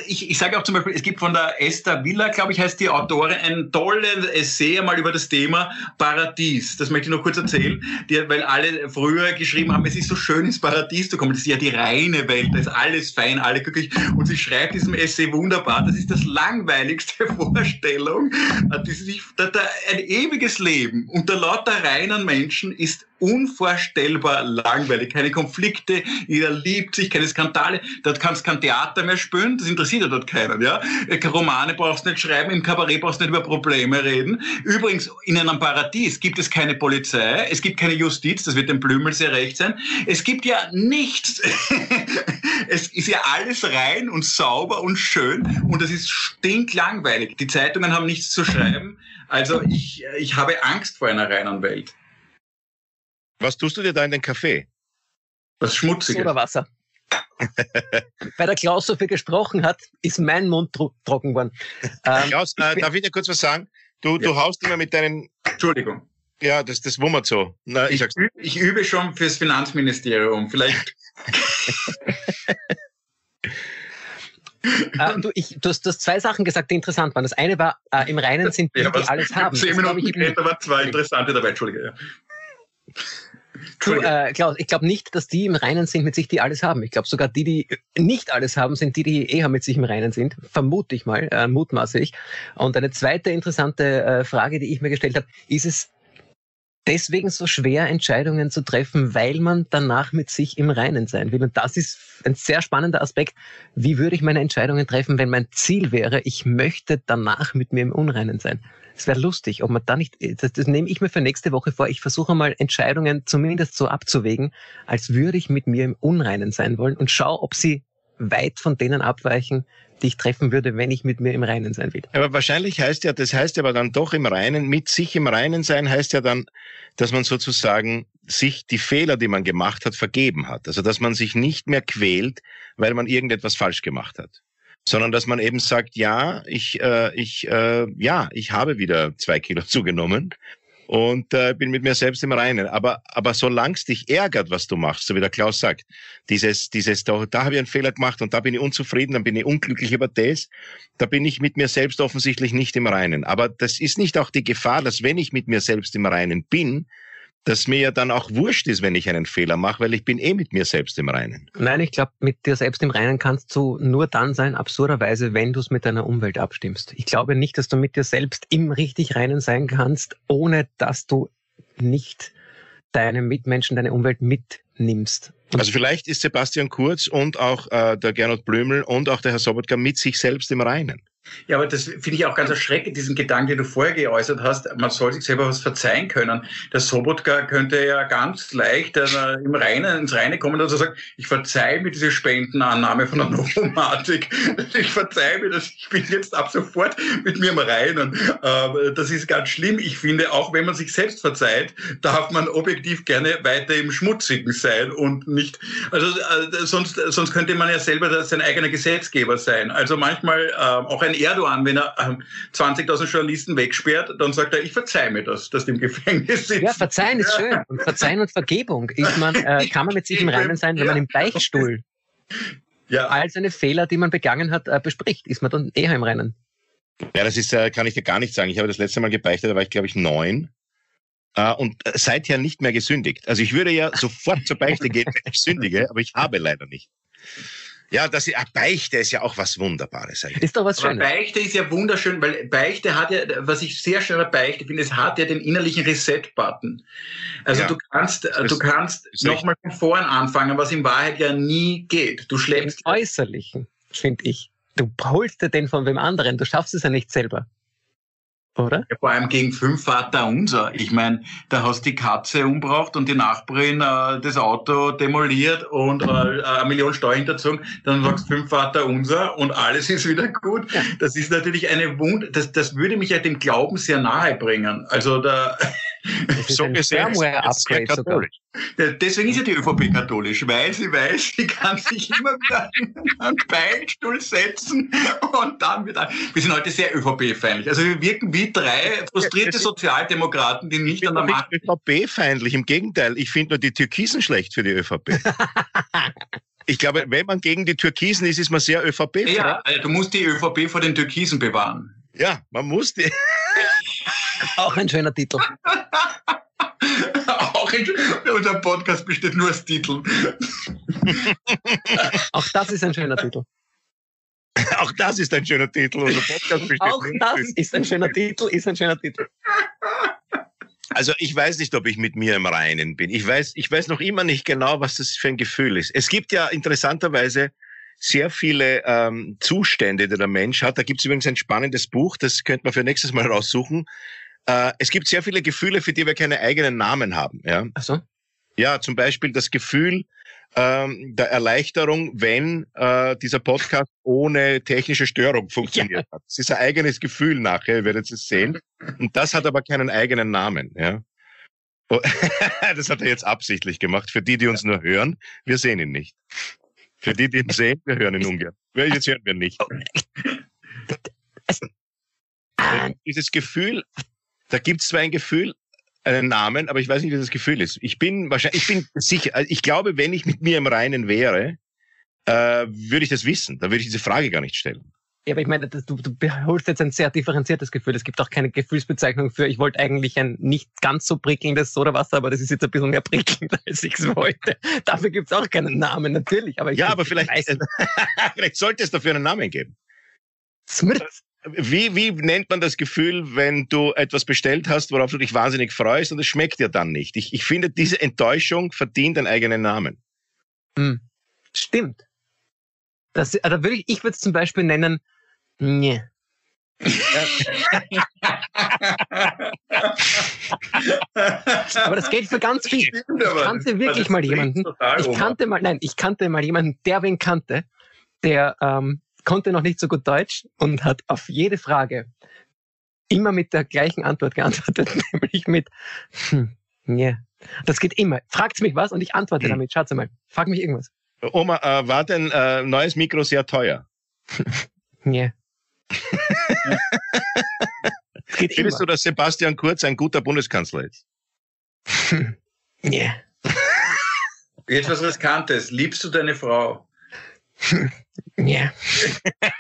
S3: Ich, ich sage auch zum Beispiel, es gibt von der Esther Villa, glaube ich, heißt die Autorin, ein tolles Essay mal über das Thema Paradies. Das möchte ich noch kurz erzählen, die, weil alle früher geschrieben haben, es ist so schön ins Paradies zu kommen. Das ist ja die reine Welt, da ist alles fein, alle glücklich. Und sie schreibt diesem Essay wunderbar. Das ist das langweiligste Vorstellung. Das ist ein ewiges Leben unter lauter reinen Menschen ist unvorstellbar langweilig. Keine Konflikte, jeder liebt sich, keine Skandale. Dort kannst du kein Theater mehr spielen, das interessiert ja dort keinen. Ja? Romane brauchst du nicht schreiben, im Kabarett brauchst du nicht über Probleme reden. Übrigens, in einem Paradies gibt es keine Polizei, es gibt keine Justiz, das wird dem Blümel sehr recht sein. Es gibt ja nichts. es ist ja alles rein und sauber und schön und es ist stinklangweilig. Die Zeitungen haben nichts zu schreiben. Also ich, ich habe Angst vor einer reinen Welt.
S2: Was tust du dir da in den Kaffee?
S3: Was Schmutziges.
S4: Oder Wasser. Weil der Klaus so viel gesprochen hat, ist mein Mund tro trocken geworden.
S2: Ähm, Klaus, äh, darf ich dir kurz was sagen? Du, ja. du haust immer mit deinen.
S3: Entschuldigung.
S2: Ja, das, das wummert so.
S3: Na, ich, ich, ich übe schon fürs Finanzministerium. Vielleicht.
S4: äh, du, ich, du, hast, du hast zwei Sachen gesagt, die interessant waren. Das eine war, äh, im Reinen sind die, ja, die alles haben.
S3: Zehn Minuten später waren zwei interessante dabei, Entschuldige. Ja.
S4: Du, äh, Klaus, ich glaube nicht, dass die im Reinen sind mit sich, die alles haben. Ich glaube sogar die, die nicht alles haben, sind die, die eher mit sich im Reinen sind. Vermute ich mal, äh, mutmaße ich. Und eine zweite interessante äh, Frage, die ich mir gestellt habe, ist es deswegen so schwer, Entscheidungen zu treffen, weil man danach mit sich im Reinen sein will. Und das ist ein sehr spannender Aspekt. Wie würde ich meine Entscheidungen treffen, wenn mein Ziel wäre, ich möchte danach mit mir im Unreinen sein? Es wäre lustig, ob man da nicht, das, das nehme ich mir für nächste Woche vor. Ich versuche mal Entscheidungen zumindest so abzuwägen, als würde ich mit mir im Unreinen sein wollen und schaue, ob sie weit von denen abweichen, die ich treffen würde, wenn ich mit mir im Reinen sein will.
S2: Aber wahrscheinlich heißt ja, das heißt aber dann doch im Reinen, mit sich im Reinen sein heißt ja dann, dass man sozusagen sich die Fehler, die man gemacht hat, vergeben hat. Also dass man sich nicht mehr quält, weil man irgendetwas falsch gemacht hat sondern dass man eben sagt, ja, ich, äh, ich, äh, ja, ich habe wieder zwei Kilo zugenommen und äh, bin mit mir selbst im Reinen. Aber, aber solange es dich ärgert, was du machst, so wie der Klaus sagt, dieses, dieses, da, da habe ich einen Fehler gemacht und da bin ich unzufrieden, dann bin ich unglücklich über das, da bin ich mit mir selbst offensichtlich nicht im Reinen. Aber das ist nicht auch die Gefahr, dass wenn ich mit mir selbst im Reinen bin, dass mir ja dann auch wurscht ist, wenn ich einen Fehler mache, weil ich bin eh mit mir selbst im Reinen.
S4: Nein, ich glaube, mit dir selbst im Reinen kannst du nur dann sein, absurderweise, wenn du es mit deiner Umwelt abstimmst. Ich glaube nicht, dass du mit dir selbst im richtig Reinen sein kannst, ohne dass du nicht deine Mitmenschen, deine Umwelt mitnimmst.
S2: Also vielleicht ist Sebastian Kurz und auch äh, der Gernot Blömel und auch der Herr Sobotka mit sich selbst im Reinen.
S3: Ja, aber das finde ich auch ganz erschreckend, diesen Gedanken, den du vorher geäußert hast, man soll sich selber was verzeihen können. Der Sobotka könnte ja ganz leicht äh, im Reine, ins Reine kommen und so sagen, ich verzeihe mir diese Spendenannahme von der Novomatik. Ich verzeihe mir das, ich bin jetzt ab sofort mit mir im Reinen. Äh, das ist ganz schlimm. Ich finde, auch wenn man sich selbst verzeiht, darf man objektiv gerne weiter im Schmutzigen sein und nicht, also äh, sonst, sonst könnte man ja selber sein eigener Gesetzgeber sein. Also manchmal äh, auch ein ein Erdogan, wenn er 20.000 ähm, Journalisten wegsperrt, dann sagt er, ich verzeihe mir das, dass die im Gefängnis sitzen.
S4: Ja, verzeihen ist schön. Und verzeihen und Vergebung. Ist man, äh, kann man mit sich im Reinen sein, wenn man im Beichtstuhl ja. all seine Fehler, die man begangen hat, äh, bespricht. Ist man dann eher im Reinen?
S2: Ja, das ist, äh, kann ich dir gar nicht sagen. Ich habe das letzte Mal gebeichtet, da war ich, glaube ich, neun. Uh, und seither nicht mehr gesündigt. Also ich würde ja sofort zur Beichte gehen, wenn ich sündige, aber ich habe leider nicht. Ja, das ist, Beichte ist ja auch was Wunderbares
S3: eigentlich. Ist doch was Schönes. Beichte ist ja wunderschön, weil Beichte hat ja, was ich sehr schön an Beichte finde, es hat ja den innerlichen Reset-Button. Also ja, du kannst, du kannst nochmal von vorn anfangen, was in Wahrheit ja nie geht. Du schleppst.
S4: Den Äußerlichen, finde ich. Du holst dir den von wem anderen, du schaffst es ja nicht selber. Oder?
S3: Ja, vor allem gegen fünf Vater unser. Ich meine, da hast du die Katze umbraucht und die Nachbarin äh, das Auto demoliert und äh, eine Million Steuern hinterzogen. Dann sagst du fünf Vater unser und alles ist wieder gut. Das ist natürlich eine Wund, das, das würde mich ja dem Glauben sehr nahe bringen. Also da,
S4: so gesehen Firmware-Upgrade sogar.
S3: Deswegen ist ja die ÖVP katholisch, weil sie weiß, sie kann sich immer wieder einen Beichtstuhl setzen und dann wieder. Wir sind heute sehr ÖVP-feindlich. Also wir wirken wie drei frustrierte Sozialdemokraten, die nicht an der Macht
S2: sind. ÖVP-feindlich, im Gegenteil. Ich finde nur die Türkisen schlecht für die ÖVP. Ich glaube, wenn man gegen die Türkisen ist, ist man sehr ÖVP. -feindlich.
S3: Ja, also du musst die ÖVP vor den Türkisen bewahren.
S2: Ja, man muss die.
S4: Auch ein schöner Titel.
S3: Auch ein, unser Podcast besteht nur aus Titeln.
S4: Auch das ist ein schöner Titel.
S2: Auch das ist ein schöner Titel.
S4: Unser Podcast besteht Auch das ist ein schöner Titel, ist ein schöner Titel.
S2: Also ich weiß nicht, ob ich mit mir im Reinen bin. Ich weiß, ich weiß noch immer nicht genau, was das für ein Gefühl ist. Es gibt ja interessanterweise sehr viele ähm, Zustände, die der Mensch hat. Da gibt es übrigens ein spannendes Buch, das könnte man für nächstes Mal raussuchen. Äh, es gibt sehr viele Gefühle, für die wir keine eigenen Namen haben. Ja?
S4: Ach so.
S2: Ja, zum Beispiel das Gefühl ähm, der Erleichterung, wenn äh, dieser Podcast ohne technische Störung funktioniert ja. hat. Es ist ein eigenes Gefühl nachher, ihr werdet es sehen. Und das hat aber keinen eigenen Namen. Ja? Oh, das hat er jetzt absichtlich gemacht. Für die, die uns nur hören, wir sehen ihn nicht. Für die, die ihn sehen, wir hören ihn ungern. Jetzt hören wir nicht. Und dieses Gefühl, da gibt es zwar ein Gefühl, einen Namen, aber ich weiß nicht, wie das Gefühl ist. Ich bin wahrscheinlich, ich bin sicher, also ich glaube, wenn ich mit mir im Reinen wäre, äh, würde ich das wissen. Da würde ich diese Frage gar nicht stellen.
S4: Ja, aber ich meine, du, du holst jetzt ein sehr differenziertes Gefühl. Es gibt auch keine Gefühlsbezeichnung für, ich wollte eigentlich ein nicht ganz so prickelndes Sodawasser, aber das ist jetzt ein bisschen mehr prickelnd, als ich es wollte. Dafür gibt es auch keinen Namen, natürlich. Aber
S2: ja, aber vielleicht, vielleicht sollte es dafür einen Namen geben. Smrt. Wie, wie nennt man das Gefühl, wenn du etwas bestellt hast, worauf du dich wahnsinnig freust und es schmeckt dir dann nicht? Ich, ich finde, diese Enttäuschung verdient einen eigenen Namen.
S4: Hm. Stimmt. Das, also würde ich, ich würde es zum Beispiel nennen, nee. aber das geht für ganz viel. ich kannte wirklich mal jemanden. Ich kannte mal, nein, ich kannte mal jemanden, der wen kannte, der ähm, konnte noch nicht so gut Deutsch und hat auf jede Frage immer mit der gleichen Antwort geantwortet, nämlich mit hm, yeah. Das geht immer. Fragt mich was und ich antworte hm. damit. Schaut mal. Frag mich irgendwas.
S2: Oma, äh, war denn äh, neues Mikro sehr teuer?
S4: yeah.
S2: Findest immer. du, dass Sebastian Kurz ein guter Bundeskanzler ist?
S3: yeah. Jetzt was Riskantes. Liebst du deine Frau?
S4: Ja.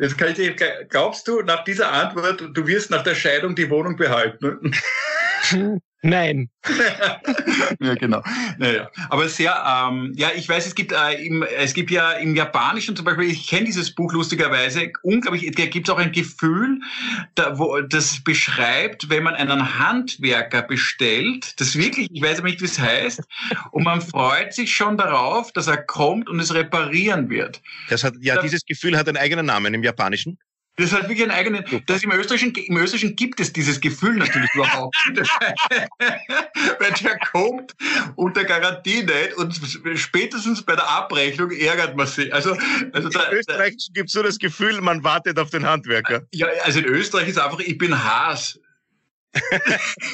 S3: Jetzt kann ich dir, glaubst du nach dieser Antwort, du wirst nach der Scheidung die Wohnung behalten?
S4: Nein.
S3: ja, genau. Naja. Aber sehr, ähm, ja, ich weiß, es gibt, äh, im, es gibt ja im Japanischen zum Beispiel, ich kenne dieses Buch lustigerweise, unglaublich, da gibt es auch ein Gefühl, da, wo, das beschreibt, wenn man einen Handwerker bestellt, das wirklich, ich weiß aber nicht, wie es heißt, und man freut sich schon darauf, dass er kommt und es reparieren wird.
S2: Das hat, ja, da, dieses Gefühl hat einen eigenen Namen im Japanischen.
S3: Das hat wirklich einen eigenen, das im Österreichischen, im Österreichischen gibt es dieses Gefühl natürlich überhaupt. Weil der kommt unter Garantie nicht und spätestens bei der Abrechnung ärgert man sich. Also, also
S2: da, Im Österreichischen gibt es so das Gefühl, man wartet auf den Handwerker.
S3: Ja, also in Österreich ist einfach, ich bin Haas.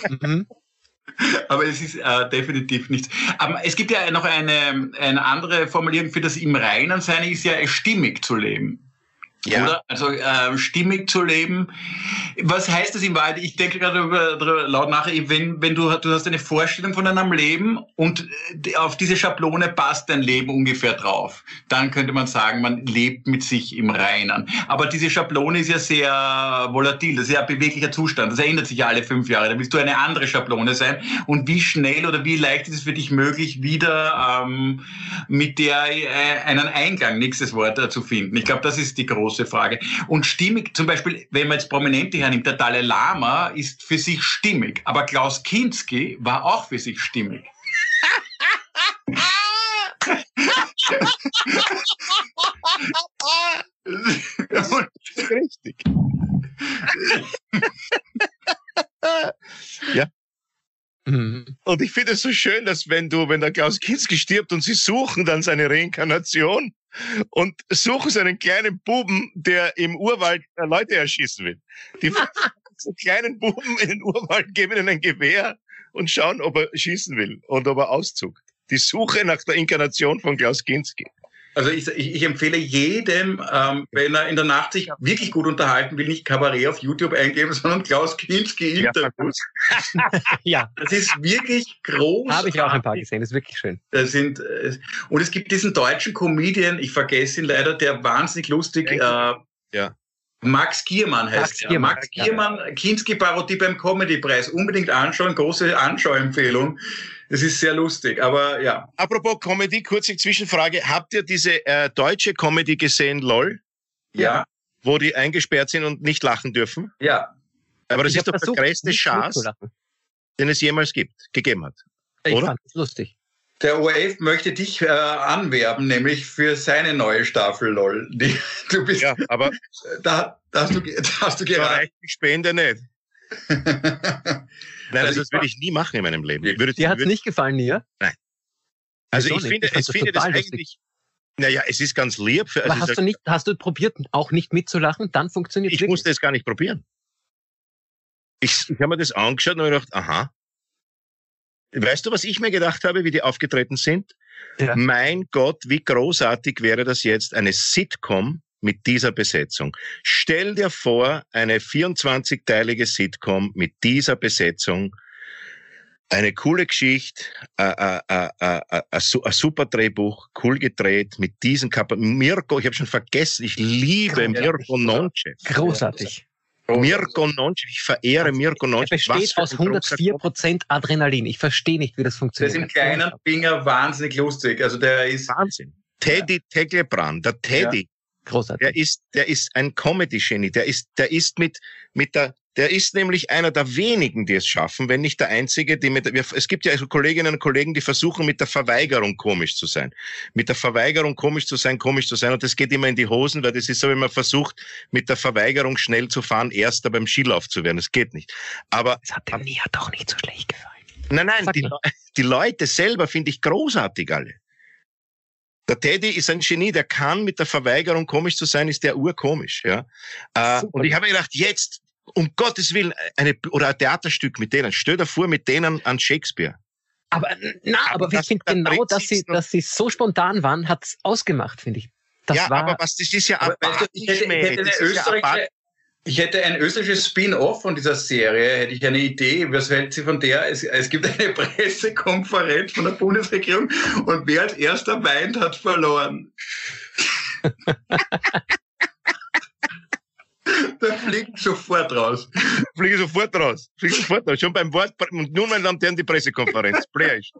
S3: mhm. Aber es ist äh, definitiv nichts. Aber es gibt ja noch eine, eine andere Formulierung für das im Reinen sein, ist ja stimmig zu leben. Ja. Oder? Also äh, stimmig zu leben. Was heißt das in Wahrheit? Ich denke gerade darüber laut nach, wenn, wenn du, du hast eine Vorstellung von einem Leben und äh, auf diese Schablone passt dein Leben ungefähr drauf. Dann könnte man sagen, man lebt mit sich im Reinen. Aber diese Schablone ist ja sehr volatil, das ist ja ein beweglicher Zustand. Das ändert sich ja alle fünf Jahre. Da willst du eine andere Schablone sein. Und wie schnell oder wie leicht ist es für dich möglich, wieder ähm, mit der äh, einen Eingang, nächstes Wort, äh, zu finden? Ich glaube, das ist die große große Frage. Und stimmig, zum Beispiel, wenn man jetzt Prominente hernimmt, der Dalai Lama ist für sich stimmig, aber Klaus Kinski war auch für sich stimmig.
S2: richtig. ja. Mhm. Und ich finde es so schön, dass wenn du, wenn der Klaus Kinski stirbt und sie suchen dann seine Reinkarnation, und suchen so einen kleinen Buben, der im Urwald äh, Leute erschießen will. Die so kleinen Buben in den Urwald geben ihnen ein Gewehr und schauen, ob er schießen will und ob er auszuckt. Die Suche nach der Inkarnation von Klaus Kinski.
S3: Also ich, ich, ich empfehle jedem, ähm, wenn er in der Nacht sich wirklich gut unterhalten will, nicht Kabarett auf YouTube eingeben, sondern Klaus Kinski Interviews. Ja, ja. Das ist wirklich groß.
S4: Habe ich auch ein paar gesehen, das ist wirklich schön.
S3: Das sind, äh, und es gibt diesen deutschen Comedian, ich vergesse ihn leider, der wahnsinnig lustig, äh, ja. Max Giermann heißt Max er. Max Giermann, Kinski-Parodie beim Comedy-Preis. Unbedingt anschauen, große Anschauempfehlung. Das ist sehr lustig, aber ja.
S2: Apropos Comedy, kurze Zwischenfrage. Habt ihr diese äh, deutsche Comedy gesehen, LOL?
S3: Ja.
S2: Wo die eingesperrt sind und nicht lachen dürfen?
S3: Ja.
S2: Aber das ich ist doch versucht, der größte Schatz, den es jemals gibt, gegeben hat.
S4: Ich oder? fand es lustig.
S3: Der ORF möchte dich äh, anwerben, nämlich für seine neue Staffel LOL. Die,
S2: du bist, ja, aber
S3: da, da hast du, da hast du geraten.
S2: die Spende nicht. Nein, also das würde ich nie machen in meinem Leben.
S4: Würde, Dir hat es nicht gefallen, Nia?
S2: Nein. Also ich, ich finde, ich finde das lustig. eigentlich, naja, es ist ganz lieb.
S4: Für, also Aber hast du nicht, hast du probiert, auch nicht mitzulachen? Dann funktioniert
S2: es Ich wirklich. musste es gar nicht probieren. Ich, ich habe mir das angeschaut und habe gedacht, aha, Weißt du, was ich mir gedacht habe, wie die aufgetreten sind? Ja. Mein Gott, wie großartig wäre das jetzt, eine Sitcom mit dieser Besetzung. Stell dir vor, eine 24-teilige Sitcom mit dieser Besetzung. Eine coole Geschichte, ein super Drehbuch, cool gedreht, mit diesen Kap Mirko, ich habe schon vergessen, ich liebe Mirko Nonce.
S4: Großartig.
S2: Mirko Nonci, ich verehre also, Mirko Nonci.
S4: Er besteht aus 104 Prozent Adrenalin. Ich verstehe nicht, wie das funktioniert.
S3: Der ist im kleinen Finger wahnsinnig lustig. Also der ist
S2: Wahnsinn. Teddy ja. Teglebrand, der Teddy.
S4: Großartig.
S2: Der ist, der ist ein Comedy-Genie. Der ist, der ist mit, mit der, der ist nämlich einer der wenigen, die es schaffen, wenn nicht der einzige, die mit, es gibt ja also Kolleginnen und Kollegen, die versuchen mit der Verweigerung komisch zu sein. Mit der Verweigerung komisch zu sein, komisch zu sein. Und das geht immer in die Hosen, weil das ist so, wenn man versucht, mit der Verweigerung schnell zu fahren, erster beim Skilauf zu werden. Das geht nicht. Aber.
S4: Das hat dem Nia doch nicht so schlecht gefallen.
S2: Nein, nein, die, die Leute selber finde ich großartig alle. Der Teddy ist ein Genie, der kann mit der Verweigerung komisch zu sein, ist der urkomisch, ja. Äh, und ich habe mir gedacht, jetzt um Gottes Willen, eine, oder ein Theaterstück mit denen. Stell dir vor, mit denen an Shakespeare.
S4: Aber, na, aber, aber ich finde genau, dass sie, dass sie so spontan waren, hat's ausgemacht, finde ich.
S2: Das ja, war, aber was, das ist ja
S3: aber, weißt du, ich, hätte, ich, hätte eine österreichische, ich hätte ein österreichisches Spin-off von dieser Serie, hätte ich eine Idee, was hält sie von der? Es, es gibt eine Pressekonferenz von der Bundesregierung und wer als erster weint, hat verloren. Der fliegt sofort raus.
S2: Fliege sofort raus. Fliege sofort raus. Schon beim Wort, und nun, meine Damen und Herren, die Pressekonferenz. Playerisch.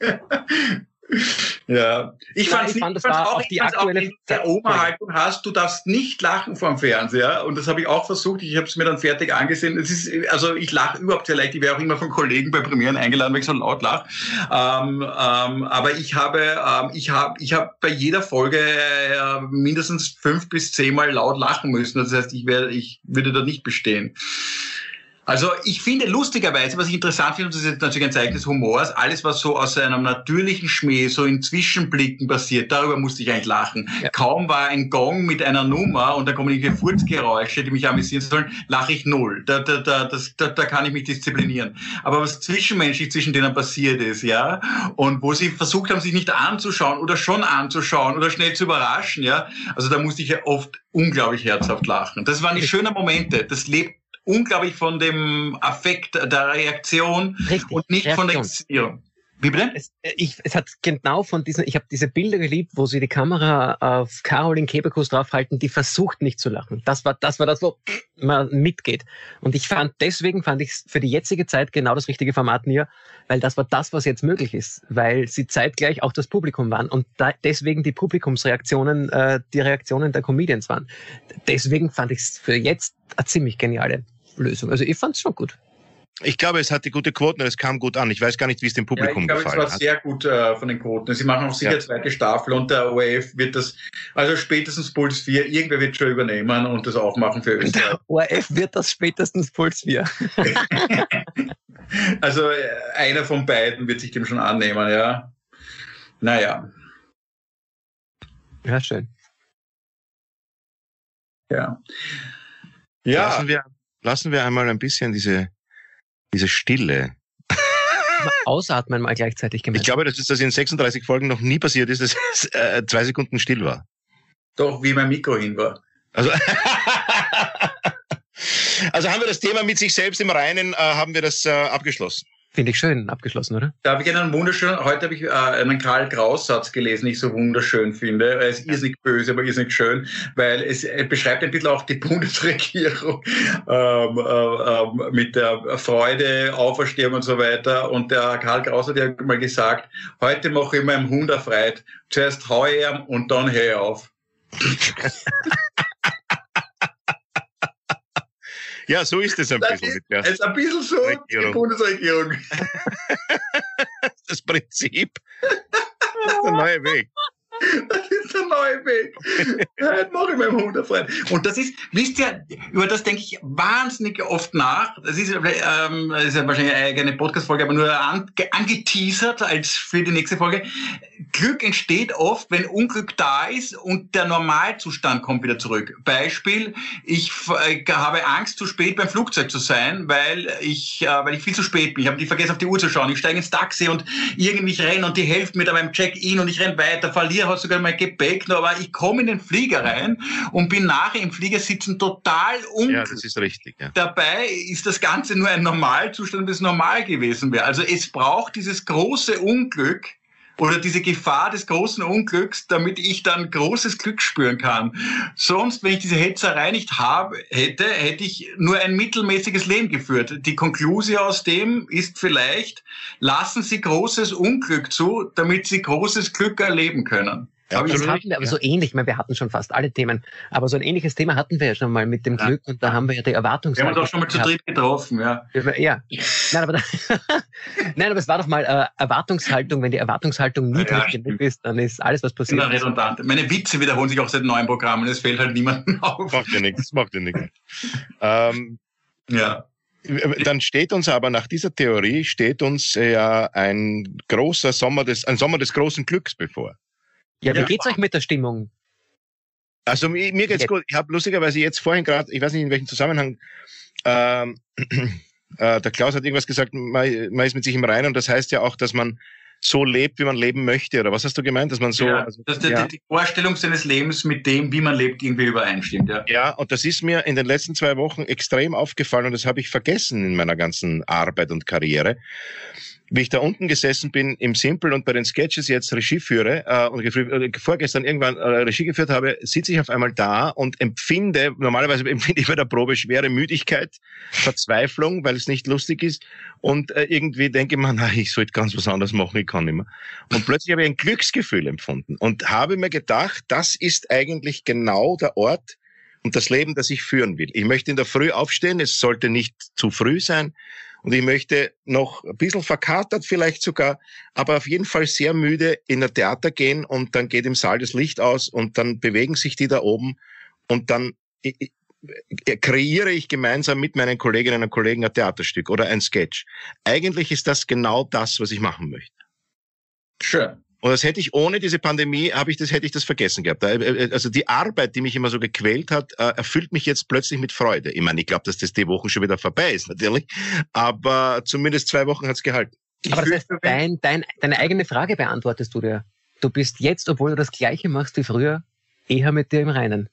S3: Ja, ich fand, ja, ich fand, war auch, die aktuelle der Oma-Haltung hast, du darfst nicht lachen vorm Fernseher und das habe ich auch versucht, ich habe es mir dann fertig angesehen. Es ist, also ich lache überhaupt sehr leicht, ich werde auch immer von Kollegen bei Premieren eingeladen, weil ich so laut lache. Ähm, ähm, aber ich habe, ähm, ich habe, ich habe bei jeder Folge äh, mindestens fünf bis zehnmal laut lachen müssen. Das heißt, ich werde, ich würde da nicht bestehen. Also ich finde lustigerweise, was ich interessant finde, und das ist jetzt natürlich ein Zeichen des Humors, alles, was so aus einem natürlichen Schmäh, so in Zwischenblicken passiert, darüber musste ich eigentlich lachen. Ja. Kaum war ein Gong mit einer Nummer und da kommen irgendwelche Furzgeräusche, die mich amüsieren sollen, lache ich null. Da, da, da, das, da, da kann ich mich disziplinieren. Aber was zwischenmenschlich zwischen denen passiert ist, ja, und wo sie versucht haben, sich nicht anzuschauen oder schon anzuschauen oder schnell zu überraschen, ja, also da musste ich ja oft unglaublich herzhaft lachen. Das waren die schönen Momente. Das lebt unglaublich von dem Affekt der Reaktion Richtig, und nicht Reaktion. von der Inszenierung.
S4: Wie bitte? Es, äh, ich, es hat genau von diesen, ich habe diese Bilder geliebt, wo sie die Kamera auf Caroline Kebekus draufhalten, die versucht nicht zu lachen. Das war das, war das wo man mitgeht. Und ich fand, deswegen fand ich es für die jetzige Zeit genau das richtige Format mir, weil das war das, was jetzt möglich ist, weil sie zeitgleich auch das Publikum waren und da, deswegen die Publikumsreaktionen, äh, die Reaktionen der Comedians waren. Deswegen fand ich es für jetzt eine ziemlich geniale Lösung. Also ich fand es schon gut.
S2: Ich glaube, es hatte gute Quoten und es kam gut an. Ich weiß gar nicht, wie es dem Publikum ja, ich glaube, gefallen hat.
S3: Es war sehr gut äh, von den Quoten. Sie machen auch sicher ja. zweite Staffel und der ORF wird das, also spätestens Puls 4, irgendwer wird schon übernehmen und das auch machen für Österreich. Der
S4: ORF wird das spätestens Puls 4.
S3: also äh, einer von beiden wird sich dem schon annehmen, ja. Naja.
S4: Ja, schön.
S3: Ja.
S2: Ja. Lassen wir, lassen wir einmal ein bisschen diese diese Stille.
S4: Ausatmen mal gleichzeitig
S2: gemeint. Ich glaube, dass das in 36 Folgen noch nie passiert ist, dass es äh, zwei Sekunden still war.
S3: Doch, wie mein Mikro hin war.
S2: Also, also haben wir das Thema mit sich selbst im Reinen, äh, haben wir das äh, abgeschlossen.
S4: Finde ich schön, abgeschlossen, oder?
S3: Da habe ich einen wunderschönen, heute habe ich äh, einen Karl Kraus Satz gelesen, den ich so wunderschön finde. Er ist irrsinnig böse, aber irrsinnig schön, weil es beschreibt ein bisschen auch die Bundesregierung ähm, äh, mit der Freude, Auferstehung und so weiter. Und der Karl Kraus hat ja mal gesagt, heute mache ich meinem Hund erfreut. Zuerst hau ich ihm und dann hör ich auf.
S2: Ja, so ist es ein
S3: das
S2: bisschen.
S3: Ist,
S2: mit der
S3: es ist ein bisschen so
S2: Regierung.
S3: die Bundesregierung.
S2: das Prinzip. Das ist der neue Weg.
S3: Das ist der neue Weg. Das mache ich meinem Hund erfreuen. Und das ist, wisst ihr, über das denke ich wahnsinnig oft nach. Das ist, ähm, das ist ja wahrscheinlich eine eigene Podcast-Folge, aber nur an, angeteasert als für die nächste Folge. Glück entsteht oft, wenn Unglück da ist und der Normalzustand kommt wieder zurück. Beispiel, ich äh, habe Angst, zu spät beim Flugzeug zu sein, weil ich, äh, weil ich viel zu spät bin. Ich habe die vergessen, auf die Uhr zu schauen. Ich steige ins Taxi und irgendwie renne und die helfen mir da beim Check-in und ich renne weiter, verliere sogar mein Gepäck noch, aber ich komme in den Flieger rein und bin nachher im Flieger sitzen total unglücklich.
S2: Ja, das ist richtig. Ja.
S3: Dabei ist das Ganze nur ein Normalzustand, bis normal gewesen wäre. Also es braucht dieses große Unglück, oder diese Gefahr des großen Unglücks, damit ich dann großes Glück spüren kann. Sonst, wenn ich diese Hetzerei nicht habe, hätte, hätte ich nur ein mittelmäßiges Leben geführt. Die Konklusion aus dem ist vielleicht, lassen Sie großes Unglück zu, damit Sie großes Glück erleben können.
S4: Ja, das hatten wir aber so ähnlich, ich meine, wir hatten schon fast alle Themen, aber so ein ähnliches Thema hatten wir ja schon mal mit dem Glück und da haben wir ja die Erwartungshaltung.
S3: Wir haben uns auch schon mal zu dritt getroffen, ja.
S4: Ja. Nein, aber, da, Nein, aber es war doch mal äh, Erwartungshaltung. Wenn die Erwartungshaltung niedrig ja, genug ist, dann ist alles, was passiert.
S3: Ist redundant. Meine Witze wiederholen sich auch seit neuen Programmen. Es fällt halt niemandem auf.
S2: Macht ja nichts, macht ja nichts. Ähm,
S3: ja.
S2: Dann steht uns aber nach dieser Theorie steht uns ja ein großer Sommer des, ein Sommer des großen Glücks bevor.
S4: Ja, wie ja. geht's euch mit der Stimmung?
S2: Also mir, mir geht's gut. Ich habe lustigerweise jetzt vorhin gerade, ich weiß nicht in welchem Zusammenhang, ähm, äh, der Klaus hat irgendwas gesagt, man, man ist mit sich im Reinen und das heißt ja auch, dass man so lebt, wie man leben möchte. Oder was hast du gemeint, dass man so?
S3: Ja,
S2: also,
S3: dass die, ja. die Vorstellung seines Lebens mit dem, wie man lebt, irgendwie übereinstimmt. Ja.
S2: ja, und das ist mir in den letzten zwei Wochen extrem aufgefallen und das habe ich vergessen in meiner ganzen Arbeit und Karriere wie ich da unten gesessen bin im Simple und bei den Sketches jetzt Regie führe äh, und äh, vorgestern irgendwann äh, Regie geführt habe, sitze ich auf einmal da und empfinde, normalerweise empfinde ich bei der Probe schwere Müdigkeit, Verzweiflung, weil es nicht lustig ist und äh, irgendwie denke ich mir, na, ich sollte ganz was anderes machen, ich kann nicht mehr. Und plötzlich habe ich ein Glücksgefühl empfunden und habe mir gedacht, das ist eigentlich genau der Ort, und das Leben, das ich führen will. Ich möchte in der Früh aufstehen, es sollte nicht zu früh sein. Und ich möchte noch ein bisschen verkatert vielleicht sogar, aber auf jeden Fall sehr müde in ein Theater gehen und dann geht im Saal das Licht aus und dann bewegen sich die da oben und dann kreiere ich gemeinsam mit meinen Kolleginnen und Kollegen ein Theaterstück oder ein Sketch. Eigentlich ist das genau das, was ich machen möchte.
S3: Schön.
S2: Und das hätte ich ohne diese Pandemie, habe ich das, hätte ich das vergessen gehabt. Äh, äh, also die Arbeit, die mich immer so gequält hat, äh, erfüllt mich jetzt plötzlich mit Freude. Ich meine, ich glaube, dass das die Woche schon wieder vorbei ist, natürlich. Aber zumindest zwei Wochen hat's gehalten.
S4: Aber das heißt, dein, dein, deine eigene Frage beantwortest du dir. Du bist jetzt, obwohl du das Gleiche machst wie früher, eher mit dir im Reinen.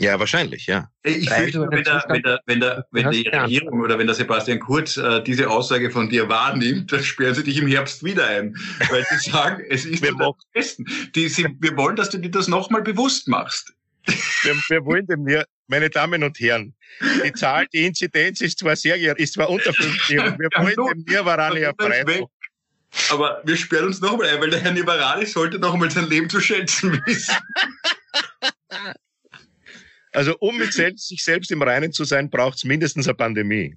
S2: Ja, wahrscheinlich, ja.
S3: Ich fürchte, wenn, der, wenn, der, wenn, der, wenn die Regierung oder wenn der Sebastian Kurz äh, diese Aussage von dir wahrnimmt, dann sperren sie dich im Herbst wieder ein. Weil sie sagen, es ist wir das Besten. Die, sie, wir wollen, dass du dir das nochmal bewusst machst.
S2: Wir, wir wollen dem mir, meine Damen und Herren, die Zahl, die Inzidenz ist zwar sehr, ist zwar unter 50 und wir wollen ja, dem Nirvarani Freitag.
S3: Aber wir sperren uns nochmal ein, weil der Herr Nivarani sollte nochmal sein Leben zu schätzen wissen.
S2: Also um mit selbst, sich selbst im Reinen zu sein, braucht es mindestens eine Pandemie.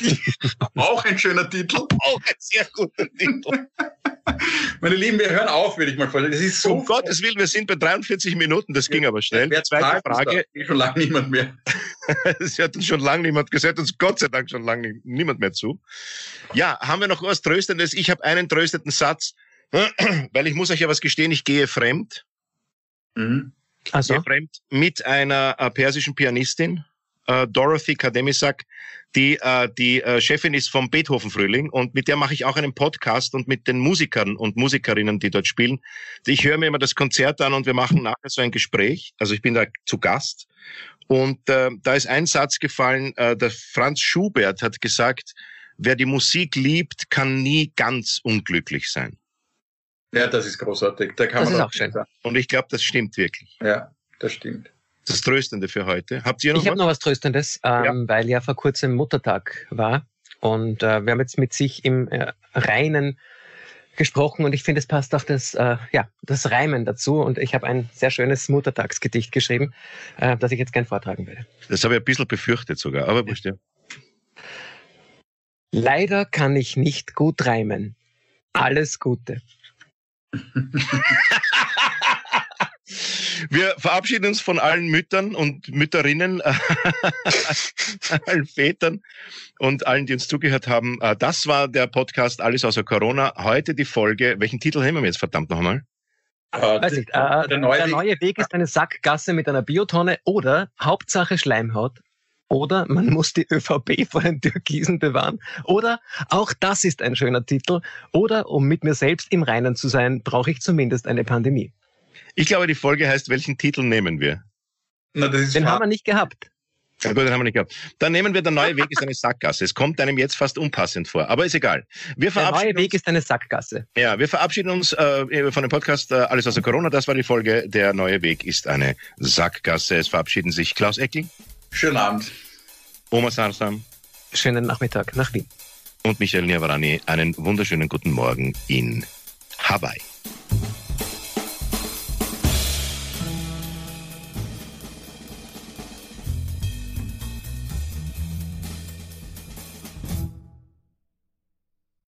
S3: Auch ein schöner Titel.
S2: Auch ein sehr guter Titel.
S3: Meine Lieben, wir hören auf, würde ich mal vorstellen. Das ist so
S2: um Gottes Willen, wir sind bei 43 Minuten, das ging aber schnell.
S3: Wer Zweite Frage. Da? Schon lange niemand mehr.
S2: Es hat uns schon lange niemand gesagt, uns Gott sei Dank schon lange niemand mehr zu. Ja, haben wir noch was Tröstendes? Ich habe einen tröstenden Satz, weil ich muss euch ja was gestehen, ich gehe fremd. Mhm. Also? Fremd mit einer äh, persischen Pianistin, äh, Dorothy Kademisak, die äh, die äh, Chefin ist vom Beethoven Frühling und mit der mache ich auch einen Podcast und mit den Musikern und Musikerinnen, die dort spielen. Ich höre mir immer das Konzert an und wir machen nachher so ein Gespräch. Also ich bin da zu Gast und äh, da ist ein Satz gefallen, äh, der Franz Schubert hat gesagt, wer die Musik liebt, kann nie ganz unglücklich sein.
S3: Ja, das ist großartig. Da kann
S4: das
S3: man
S4: ist auch schön.
S2: Sagen. Und ich glaube, das stimmt wirklich.
S3: Ja, das stimmt.
S2: Das Tröstende für heute. Habt ihr noch
S4: Ich habe noch was Tröstendes, ähm, ja. weil ja vor kurzem Muttertag war. Und äh, wir haben jetzt mit sich im äh, Reinen gesprochen und ich finde, es passt auch das, äh, ja, das Reimen dazu. Und ich habe ein sehr schönes Muttertagsgedicht geschrieben, äh, das ich jetzt gern vortragen werde.
S2: Das habe ich ein bisschen befürchtet sogar, aber wurscht, ja.
S4: Leider kann ich nicht gut reimen. Alles Gute.
S2: Wir verabschieden uns von allen Müttern und Mütterinnen, allen Vätern und allen, die uns zugehört haben. Äh, das war der Podcast Alles außer Corona. Heute die Folge. Welchen Titel haben wir jetzt verdammt nochmal?
S4: Äh, Weiß nicht, äh, der, neue, der neue Weg ist eine Sackgasse mit einer Biotonne oder Hauptsache Schleimhaut oder man muss die ÖVP vor den Türkisen bewahren. Oder auch das ist ein schöner Titel. Oder um mit mir selbst im Reinen zu sein, brauche ich zumindest eine Pandemie.
S2: Ich glaube, die Folge heißt, welchen Titel nehmen wir?
S4: Na, den haben wir nicht gehabt.
S2: Ja, gut, den haben wir nicht gehabt. Dann nehmen wir, der neue Weg ist eine Sackgasse. Es kommt einem jetzt fast unpassend vor, aber ist egal.
S4: Wir der neue Weg uns, ist eine Sackgasse.
S2: Ja, wir verabschieden uns äh, von dem Podcast äh, Alles außer Corona. Das war die Folge. Der neue Weg ist eine Sackgasse. Es verabschieden sich Klaus Eckel.
S3: Schönen Abend.
S2: Oma Sarsam.
S4: Schönen Nachmittag nach Wien.
S2: Und Michael Niavarani. Einen wunderschönen guten Morgen in Hawaii.